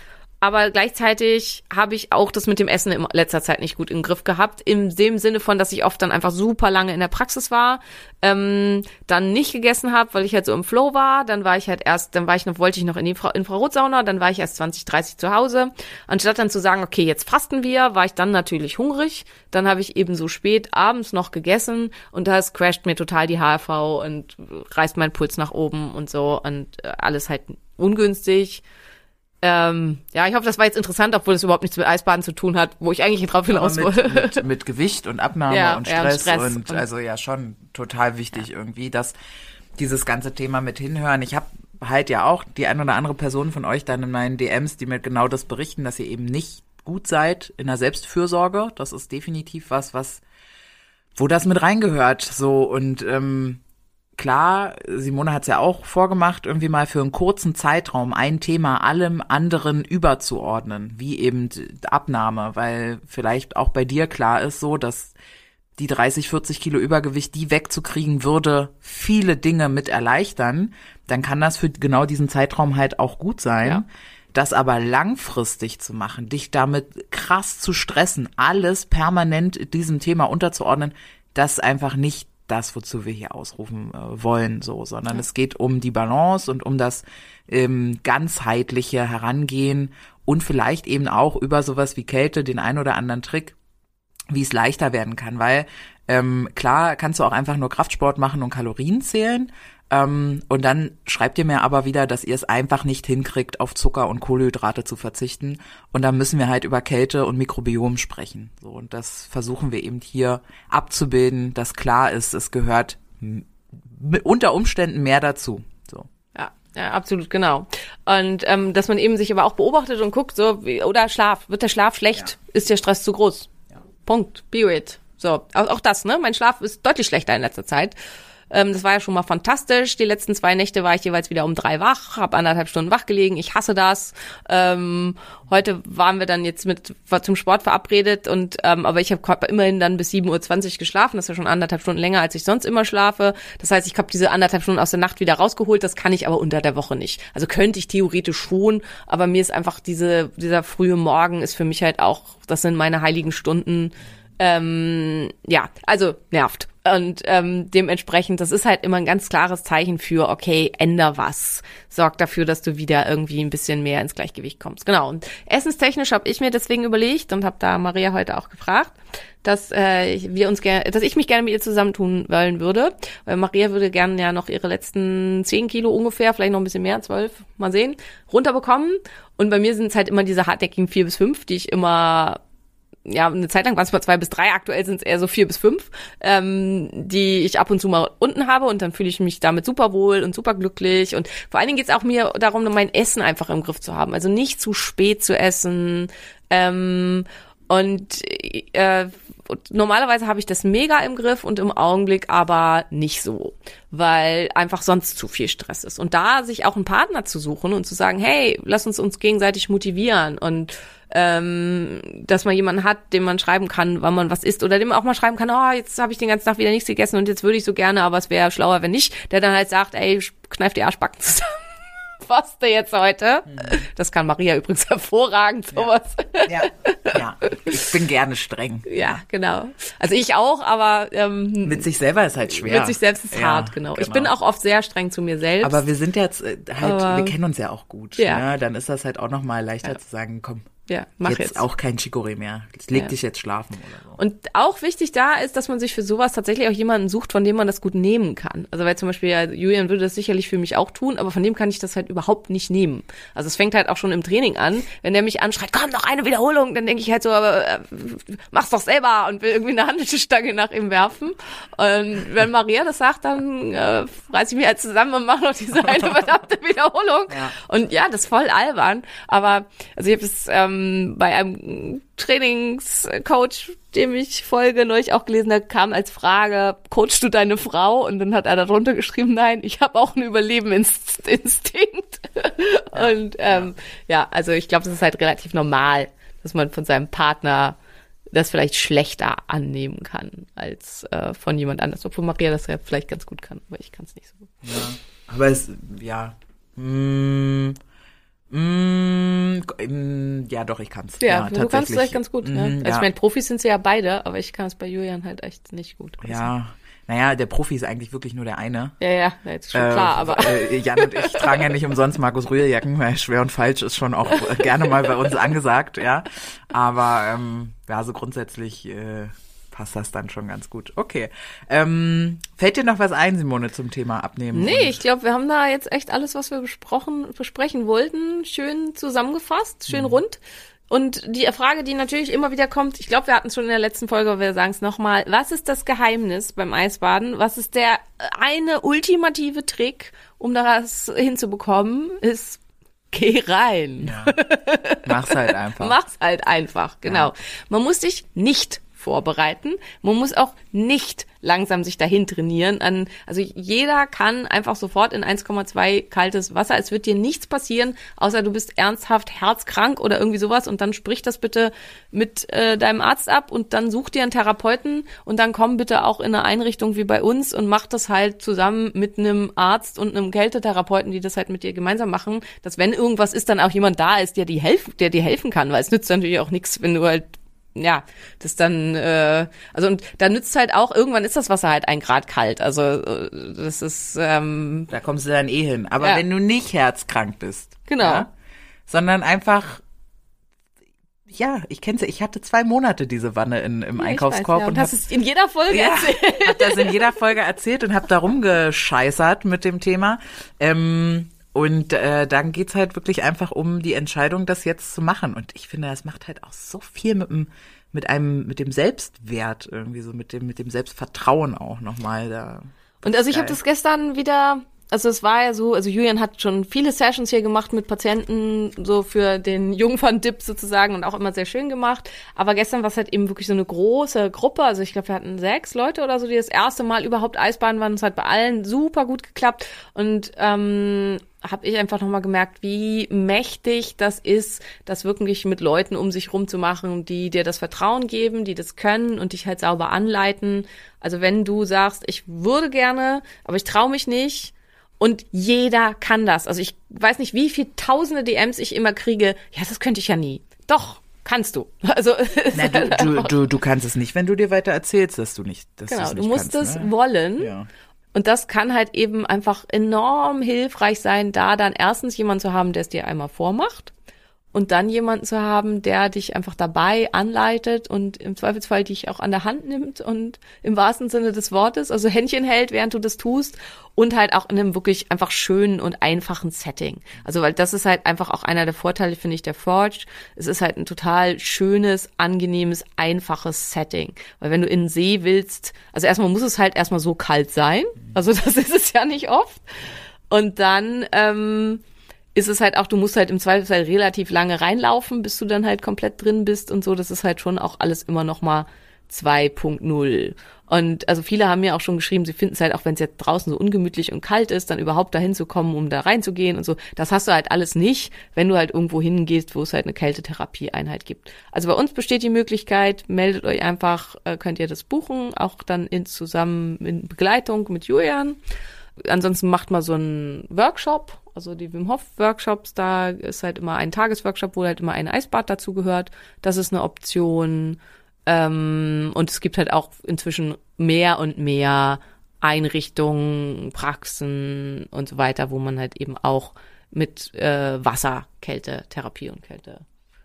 Aber gleichzeitig habe ich auch das mit dem Essen in letzter Zeit nicht gut im Griff gehabt. In dem Sinne von, dass ich oft dann einfach super lange in der Praxis war, ähm, dann nicht gegessen habe, weil ich halt so im Flow war. Dann war ich halt erst, dann war ich noch, wollte ich noch in die Infra Infrarotsauna, dann war ich erst 20, 30 zu Hause. Anstatt dann zu sagen, okay, jetzt fasten wir, war ich dann natürlich hungrig. Dann habe ich eben so spät abends noch gegessen und das crasht mir total die HRV und reißt mein Puls nach oben und so und äh, alles halt ungünstig. Ähm, ja, ich hoffe, das war jetzt interessant, obwohl es überhaupt nichts mit Eisbaden zu tun hat, wo ich eigentlich drauf hinaus wollte. mit, mit, mit Gewicht und Abnahme Ja, und ja, und Stress, Stress und, also ja schon total wichtig irgendwie, dass dieses ganze Thema mit hinhören. Ich habe halt ja auch die ein oder andere Person von euch dann in meinen DMs, die mir genau das berichten, dass ihr eben nicht gut seid in der Selbstfürsorge. Das ist definitiv was, was wo das mit reingehört. So und ähm, klar, Simone hat es ja auch vorgemacht, irgendwie mal für einen kurzen Zeitraum ein Thema allem anderen überzuordnen, wie eben Abnahme, weil vielleicht auch bei dir klar ist so, dass die 30, 40 Kilo Übergewicht, die wegzukriegen, würde viele Dinge mit erleichtern, dann kann das für genau diesen Zeitraum halt auch gut sein. Ja. Das aber langfristig zu machen, dich damit krass zu stressen, alles permanent diesem Thema unterzuordnen, das ist einfach nicht das, wozu wir hier ausrufen äh, wollen, so, sondern es geht um die Balance und um das ähm, ganzheitliche Herangehen und vielleicht eben auch über sowas wie Kälte den ein oder anderen Trick, wie es leichter werden kann, weil ähm, klar kannst du auch einfach nur Kraftsport machen und Kalorien zählen. Ähm, und dann schreibt ihr mir aber wieder, dass ihr es einfach nicht hinkriegt, auf Zucker und Kohlenhydrate zu verzichten. Und dann müssen wir halt über Kälte und Mikrobiom sprechen. So, und das versuchen wir eben hier abzubilden, dass klar ist, es gehört unter Umständen mehr dazu. So. Ja, ja, absolut, genau. Und ähm, dass man eben sich aber auch beobachtet und guckt, so, wie, oder Schlaf, wird der Schlaf schlecht? Ist der Stress zu groß? Punkt. Period. So, auch, auch das, ne? Mein Schlaf ist deutlich schlechter in letzter Zeit. Ähm, das war ja schon mal fantastisch. Die letzten zwei Nächte war ich jeweils wieder um drei wach, habe anderthalb Stunden wach gelegen. Ich hasse das. Ähm, heute waren wir dann jetzt mit war zum Sport verabredet und ähm, aber ich habe immerhin dann bis 7.20 Uhr geschlafen. Das ist ja schon anderthalb Stunden länger, als ich sonst immer schlafe. Das heißt, ich habe diese anderthalb Stunden aus der Nacht wieder rausgeholt. Das kann ich aber unter der Woche nicht. Also könnte ich theoretisch schon, aber mir ist einfach diese dieser frühe Morgen ist für mich halt auch, das sind meine heiligen Stunden ähm, ja, also nervt. Und ähm, dementsprechend, das ist halt immer ein ganz klares Zeichen für, okay, änder was. Sorg dafür, dass du wieder irgendwie ein bisschen mehr ins Gleichgewicht kommst. Genau. Und essenstechnisch habe ich mir deswegen überlegt und habe da Maria heute auch gefragt, dass äh, wir uns gerne, dass ich mich gerne mit ihr zusammentun wollen würde. Weil Maria würde gerne ja noch ihre letzten zehn Kilo ungefähr, vielleicht noch ein bisschen mehr, zwölf, mal sehen, runterbekommen. Und bei mir sind es halt immer diese hartnäckigen vier bis fünf, die ich immer ja, eine Zeit lang waren es mal zwei bis drei, aktuell sind es eher so vier bis fünf, ähm, die ich ab und zu mal unten habe und dann fühle ich mich damit super wohl und super glücklich. Und vor allen Dingen geht es auch mir darum, mein Essen einfach im Griff zu haben. Also nicht zu spät zu essen. Ähm, und äh, normalerweise habe ich das mega im Griff und im Augenblick aber nicht so, weil einfach sonst zu viel Stress ist. Und da sich auch einen Partner zu suchen und zu sagen, hey, lass uns uns gegenseitig motivieren und ähm, dass man jemanden hat, dem man schreiben kann, wann man was isst oder dem man auch mal schreiben kann, oh, jetzt habe ich den ganzen Tag wieder nichts gegessen und jetzt würde ich so gerne, aber es wäre schlauer, wenn nicht, der dann halt sagt, ey, kneif die Arschbacken zusammen. Was du jetzt heute? Das kann Maria übrigens hervorragend, sowas. Ja, ja. Ich bin gerne streng. Ja, genau. Also ich auch, aber ähm, Mit sich selber ist halt schwer. mit sich selbst ist Ja, hart, genau. Ich bin auch oft sehr streng zu mir selbst. Aber wir sind jetzt äh, halt, Aber- wir kennen uns ja auch gut. Ja. Ne? Dann ist das halt auch noch mal leichter zu sagen, komm, ja, mach jetzt, jetzt. auch kein Chicorée mehr. Jetzt leg Ja. dich jetzt schlafen oder so. Und auch wichtig da ist, dass man sich für sowas tatsächlich auch jemanden sucht, von dem man das gut nehmen kann. Also weil zum Beispiel ja, Julian würde das sicherlich für mich auch tun, aber von dem kann ich das halt überhaupt nicht nehmen. Also es fängt halt auch schon im Training an, wenn der mich anschreit, komm noch eine Wiederholung, dann denke ich halt so, aber äh, mach's doch selber und will irgendwie eine Handelstange nach ihm werfen. Und wenn Maria das sagt, dann äh, reiß ich mich halt zusammen und mache noch diese eine verdammte Wiederholung. Ja. Und ja, das ist voll albern. Aber also ich habe es ähm, bei einem Trainingscoach, dem ich folge, neulich auch gelesen, da kam als Frage, coachst du deine Frau? Und dann hat er darunter geschrieben, nein, ich habe auch einen Überlebensinstinkt. Und ähm, ja, also ich glaube, es ist halt relativ normal, dass man von seinem Partner das vielleicht schlechter annehmen kann als äh, von jemand anders. Obwohl Maria das ja vielleicht ganz gut kann, aber ich kann es nicht so gut. Aber es, ja. Mm, mm, mm, ja, doch, ich kann's. Ja, du kannst es tatsächlich. vielleicht ganz gut. ja. Mhm, Also ja. ich meine, Profis sind sie ja beide, aber ich kann es bei Julian halt echt nicht gut. Also, Ja, naja, der Profi ist eigentlich wirklich nur der eine. Ja, ja, ja, jetzt schon klar, aber Äh, Jan und ich tragen ja nicht umsonst Markus Rührjacken, weil schwer und falsch ist schon auch äh, gerne mal bei uns angesagt, ja. Aber ähm, ja, so grundsätzlich äh, passt das dann schon ganz gut. Okay. Ähm, fällt dir noch was ein, Simone, zum Thema Abnehmen? nee, ich glaube, wir haben da jetzt echt alles, was wir besprochen, besprechen wollten, schön zusammengefasst, schön rund. Und die Frage, die natürlich immer wieder kommt, ich glaube, wir hatten es schon in der letzten Folge, aber wir sagen es nochmal, was ist das Geheimnis beim Eisbaden? Was ist der eine ultimative Trick, um das hinzubekommen, ist, geh rein. Mach's halt einfach. Mach's halt einfach, genau. Man muss sich nicht vorbereiten. Man muss auch nicht langsam sich dahin trainieren. An, also jeder kann einfach sofort in 1,2 kaltes Wasser. Es wird dir nichts passieren, außer du bist ernsthaft herzkrank oder irgendwie sowas. Und dann sprich das bitte mit äh, deinem Arzt ab und dann such dir einen Therapeuten und dann komm bitte auch in eine Einrichtung wie bei uns und mach das halt zusammen mit einem Arzt und einem Kältetherapeuten, die das halt mit dir gemeinsam machen, dass wenn irgendwas ist, dann auch jemand da ist, der dir helfen, der dir helfen kann, weil es nützt natürlich auch nichts, wenn du halt ja, das dann, äh, also und da nützt halt auch, irgendwann ist das Wasser halt ein Grad kalt. Also äh, das ist, ähm, Da kommst du dann eh hin. Aber Ja. wenn du nicht herzkrank bist. Genau. Ja, sondern einfach, ja, ich kenn's ja, ich hatte zwei Monate diese Wanne in, im Einkaufskorb ja, und und hab, hast es in jeder Folge ja, erzählt. hab das in jeder Folge erzählt und hab da rumgescheißert mit dem Thema. Ähm, und äh, dann geht's halt wirklich einfach um die Entscheidung, das jetzt zu machen. Und ich finde, das macht halt auch so viel mit dem, mit einem, mit dem Selbstwert irgendwie so, mit dem, mit dem Selbstvertrauen auch nochmal da. Und also ich habe das gestern wieder, also es war ja so, also Julian hat schon viele Sessions hier gemacht mit Patienten, so für den Jungfern-Dip sozusagen und auch immer sehr schön gemacht. Aber gestern war es halt eben wirklich so eine große Gruppe, also ich glaube, wir hatten sechs Leute oder so, die das erste Mal überhaupt Eisbaden waren. Es hat bei allen super gut geklappt und ähm, habe ich einfach nochmal gemerkt, wie mächtig das ist, das wirklich mit Leuten um sich rum zu machen, die dir das Vertrauen geben, die das können und dich halt sauber anleiten. Also wenn du sagst, ich würde gerne, aber ich traue mich nicht und jeder kann das. Also ich weiß nicht, wie viele tausende DMs ich immer kriege. Ja, das könnte ich ja nie. Doch, kannst du. Also Na, du, du, du, du kannst es nicht, wenn du dir weiter erzählst, dass du nicht, dass genau, du's du nicht musst kannst, es ne? wollen. Ja. Und das kann halt eben einfach enorm hilfreich sein, da dann erstens jemand zu haben, der es dir einmal vormacht und dann jemanden zu haben, der dich einfach dabei anleitet und im Zweifelsfall dich auch an der Hand nimmt und im wahrsten Sinne des Wortes, also Händchen hält, während du das tust und halt auch in einem wirklich einfach schönen und einfachen Setting. Also weil das ist halt einfach auch einer der Vorteile, finde ich, der Forged. Es ist halt ein total schönes, angenehmes, einfaches Setting. Weil wenn du in den See willst, also erstmal muss es halt erstmal so kalt sein. Also das ist es ja nicht oft. Und dann ähm, ist es halt auch, du musst halt im Zweifelsfall relativ lange reinlaufen, bis du dann halt komplett drin bist und so. Das ist halt schon auch alles immer noch mal 2.0. Und also viele haben mir auch schon geschrieben, sie finden es halt auch, wenn es jetzt draußen so ungemütlich und kalt ist, dann überhaupt dahin zu kommen, um da reinzugehen und so. Das hast du halt alles nicht, wenn du halt irgendwo hingehst, wo es halt eine Kältetherapieeinheit gibt. Also bei uns besteht die Möglichkeit, meldet euch einfach, äh, könnt ihr das buchen, auch dann in zusammen in Begleitung mit Julian. Ansonsten macht mal so einen Workshop, also die Wim Hof Workshops, da ist halt immer ein Tagesworkshop, wo halt immer ein Eisbad dazu gehört. Das ist eine Option. Ähm, und es gibt halt auch inzwischen mehr und mehr Einrichtungen, Praxen und so weiter, wo man halt eben auch mit äh, Wasser Kältetherapie und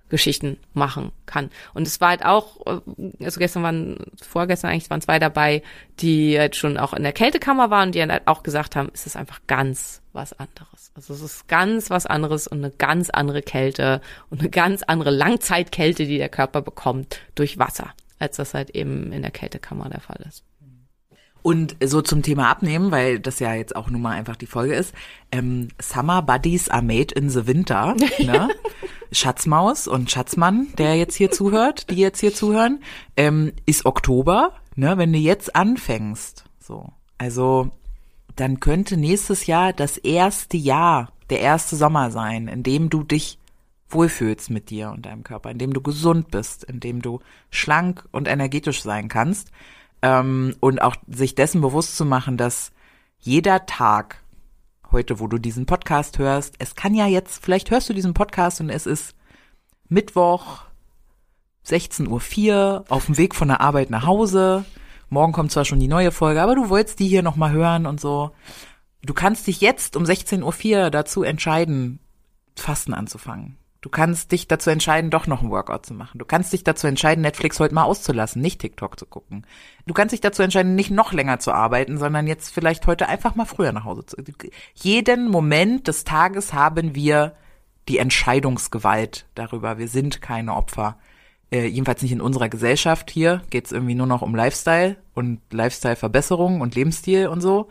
Kältegeschichten machen kann. Und es war halt auch, äh, also gestern waren, vorgestern eigentlich waren zwei dabei, die halt schon auch in der Kältekammer waren und die halt auch gesagt haben, es ist einfach ganz was anderes. Also es ist ganz was anderes und eine ganz andere Kälte und eine ganz andere Langzeitkälte, die der Körper bekommt durch Wasser, als das halt eben in der Kältekammer der Fall ist. Und so zum Thema Abnehmen, weil das ja jetzt auch nun mal einfach die Folge ist. Ähm, Summer Buddies are made in the winter. Ne? Schatzmaus und Schatzmann, der jetzt hier zuhört, die jetzt hier zuhören, ähm, ist Oktober. Ne? Wenn du jetzt anfängst, so, also dann könnte nächstes Jahr das erste Jahr, der erste Sommer sein, in dem du dich wohlfühlst mit dir und deinem Körper, in dem du gesund bist, in dem du schlank und energetisch sein kannst ähm, und auch sich dessen bewusst zu machen, dass jeder Tag, heute, wo du diesen Podcast hörst, es kann ja jetzt, vielleicht hörst du diesen Podcast und es ist Mittwoch, 16.04 Uhr, auf dem Weg von der Arbeit nach Hause. Morgen kommt zwar schon die neue Folge, aber du wolltest die hier nochmal hören und so. Du kannst dich jetzt um 16.04 Uhr dazu entscheiden, Fasten anzufangen. Du kannst dich dazu entscheiden, doch noch ein Workout zu machen. Du kannst dich dazu entscheiden, Netflix heute mal auszulassen, nicht TikTok zu gucken. Du kannst dich dazu entscheiden, nicht noch länger zu arbeiten, sondern jetzt vielleicht heute einfach mal früher nach Hause zu. Jeden Moment des Tages haben wir die Entscheidungsgewalt darüber. Wir sind keine Opfer. Äh, jedenfalls nicht in unserer Gesellschaft. Hier geht's irgendwie nur noch um Lifestyle und Lifestyle-Verbesserung und Lebensstil und so.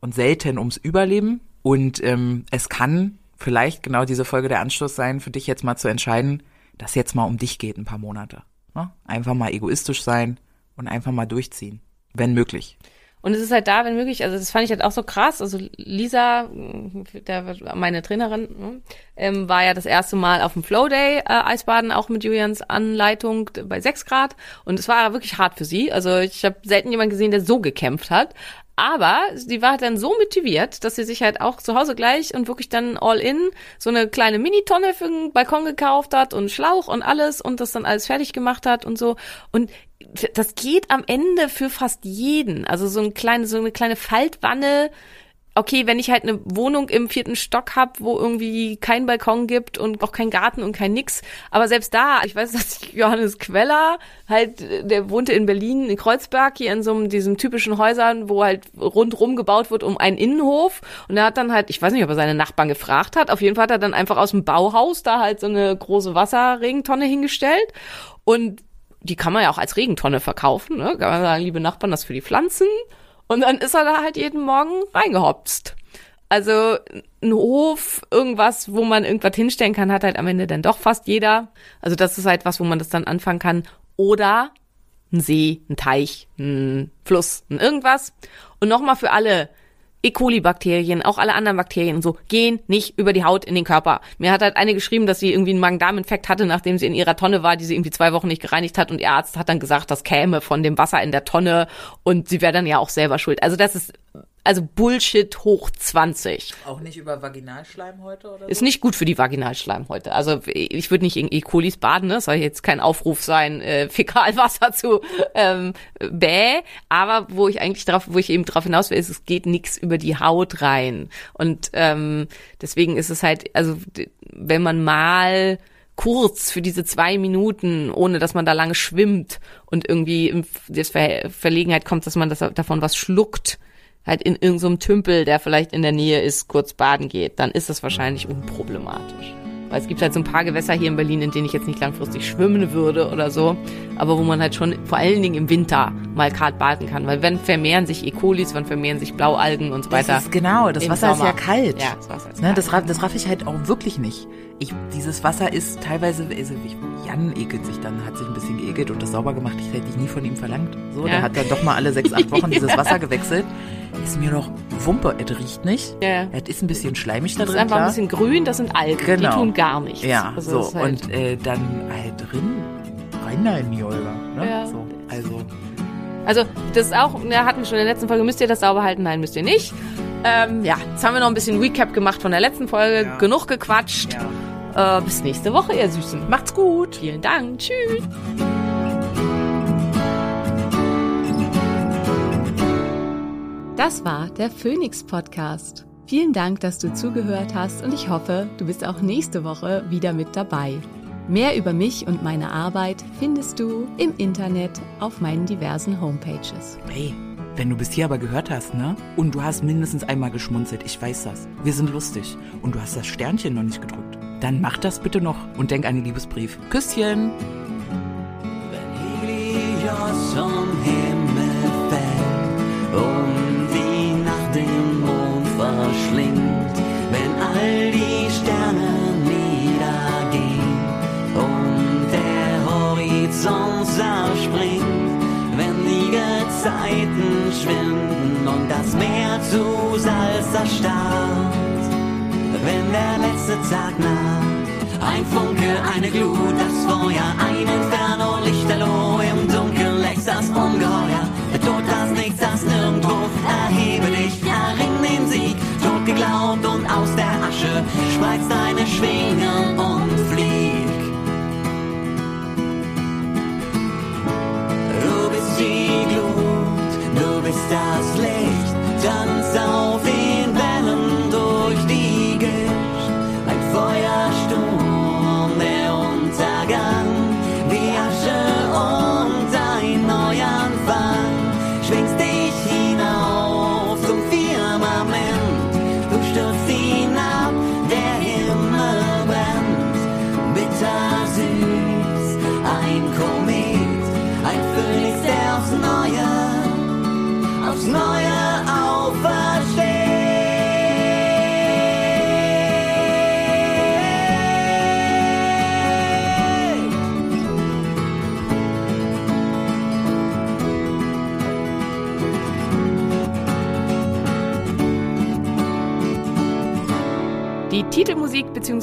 Und selten ums Überleben. Und ähm, es kann vielleicht genau diese Folge der Anschluss sein, für dich jetzt mal zu entscheiden, dass jetzt mal um dich geht ein paar Monate. Ne? Einfach mal egoistisch sein und einfach mal durchziehen, wenn möglich. Und es ist halt da, wenn möglich, also das fand ich halt auch so krass. Also Lisa, der, meine Trainerin, ne, ähm, war ja das erste Mal auf dem Flow Day äh, Eisbaden, auch mit Julians Anleitung bei 6 Grad. Und es war wirklich hart für sie. Also ich habe selten jemanden gesehen, der so gekämpft hat. Aber sie war dann so motiviert, dass sie sich halt auch zu Hause gleich und wirklich dann all in so eine kleine Mini-Tonne für den Balkon gekauft hat und Schlauch und alles und das dann alles fertig gemacht hat und so. Und das geht am Ende für fast jeden. Also so eine kleine, so eine kleine Faltwanne. Okay, wenn ich halt eine Wohnung im vierten Stock hab, wo irgendwie kein Balkon gibt und auch kein Garten und kein nix. Aber selbst da, ich weiß, dass Johannes Queller halt, der wohnte in Berlin, in Kreuzberg, hier in so einem, diesen typischen Häusern, wo halt rundrum gebaut wird um einen Innenhof. Und er hat dann halt, ich weiß nicht, ob er seine Nachbarn gefragt hat, auf jeden Fall hat er dann einfach aus dem Bauhaus da halt so eine große Wasserregentonne hingestellt. Und die kann man ja auch als Regentonne verkaufen, ne? Kann man sagen, liebe Nachbarn, das für die Pflanzen. Und dann ist er da halt jeden Morgen reingehopst. Also ein Hof, irgendwas, wo man irgendwas hinstellen kann, hat halt am Ende dann doch fast jeder. Also das ist halt was, wo man das dann anfangen kann. Oder ein See, ein Teich, ein Fluss, ein irgendwas. Und nochmal für alle, E. coli-Bakterien, auch alle anderen Bakterien und so, gehen nicht über die Haut in den Körper. Mir hat halt eine geschrieben, dass sie irgendwie einen Magen-Darm-Infekt hatte, nachdem sie in ihrer Tonne war, die sie irgendwie zwei Wochen nicht gereinigt hat und ihr Arzt hat dann gesagt, das käme von dem Wasser in der Tonne und sie wäre dann ja auch selber schuld. Also das ist also Bullshit hoch 20. Auch nicht über Vaginalschleim heute oder Ist nicht gut für die Vaginalschleimhäute. Also ich würde nicht in E. colis baden, ne? soll jetzt kein Aufruf sein, äh, Fäkalwasser zu ähm, bäh, aber wo ich eigentlich drauf, wo ich eben drauf hinaus will, ist, es geht nichts über die Haut rein. Und ähm, deswegen ist es halt, also wenn man mal kurz für diese zwei Minuten, ohne dass man da lange schwimmt und irgendwie in das Ver Verlegenheit kommt, dass man das, davon was schluckt, halt in irgendeinem Tümpel, der vielleicht in der Nähe ist, kurz baden geht, dann ist das wahrscheinlich unproblematisch. Weil es gibt halt so ein paar Gewässer hier in Berlin, in denen ich jetzt nicht langfristig schwimmen würde oder so, aber wo man halt schon vor allen Dingen im Winter mal kalt baden kann, weil wenn vermehren sich E. colis, wann vermehren sich Blaualgen und so weiter. Das ist genau, das Wasser ist Sommer. ja kalt. Ja, das Wasser ist Ne, kalt. das, raff, das raff ich halt auch wirklich nicht. Ich, dieses Wasser ist teilweise, also ich, Jan ekelt sich dann, hat sich ein bisschen geekelt und das sauber gemacht. Ich hätte ich nie von ihm verlangt. So, Ja. der hat dann doch mal alle sechs, acht Wochen dieses Wasser gewechselt. Ist mir doch Wumpe, es riecht nicht. Ja. Es ist ein bisschen schleimig da Das drin, ist einfach klar. ein bisschen grün, das sind Algen, Genau. die tun gar nichts. Ja, Also so. halt- Und äh, dann halt drin, rein da in die Olga. Ne? Ja. So, also, Also, das ist auch, ja, hatten wir schon in der letzten Folge, müsst ihr das sauber halten? Nein, müsst ihr nicht. Ähm, ja, jetzt haben wir noch ein bisschen Recap gemacht von der letzten Folge. Ja. Genug gequatscht. Äh, bis nächste Woche, ihr Süßen. macht's gut. Vielen Dank. Tschüss. Das war der Phoenix Podcast. Vielen Dank, dass du zugehört hast und ich hoffe, du bist auch nächste Woche wieder mit dabei. Mehr über mich und meine Arbeit findest du im Internet auf meinen diversen Homepages. Hey, wenn du bis hier aber gehört hast, ne? Und du hast mindestens einmal geschmunzelt, ich weiß das. Wir sind lustig. Und du hast das Sternchen noch nicht gedrückt. Dann mach das bitte noch und denk an den Liebesbrief. Küsschen. Zerspringt, wenn die Gezeiten schwinden und das Meer zu Salz erstarrt, wenn der letzte Tag naht. Ein Funke, eine Glut, das Feuer, ein Inferno, Lichterloh, im Dunkeln lächst das Ungeheuer. Der Tod, das Nichts, das Nirgendwo, erhebe dich, erring den Sieg. Tot geglaubt und aus der Asche spreiz deine Schwingen du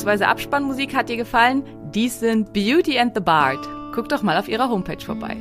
bzw. Abspannmusik hat dir gefallen? Dies sind Beauty and the Bard. Guck doch mal auf ihrer Homepage vorbei.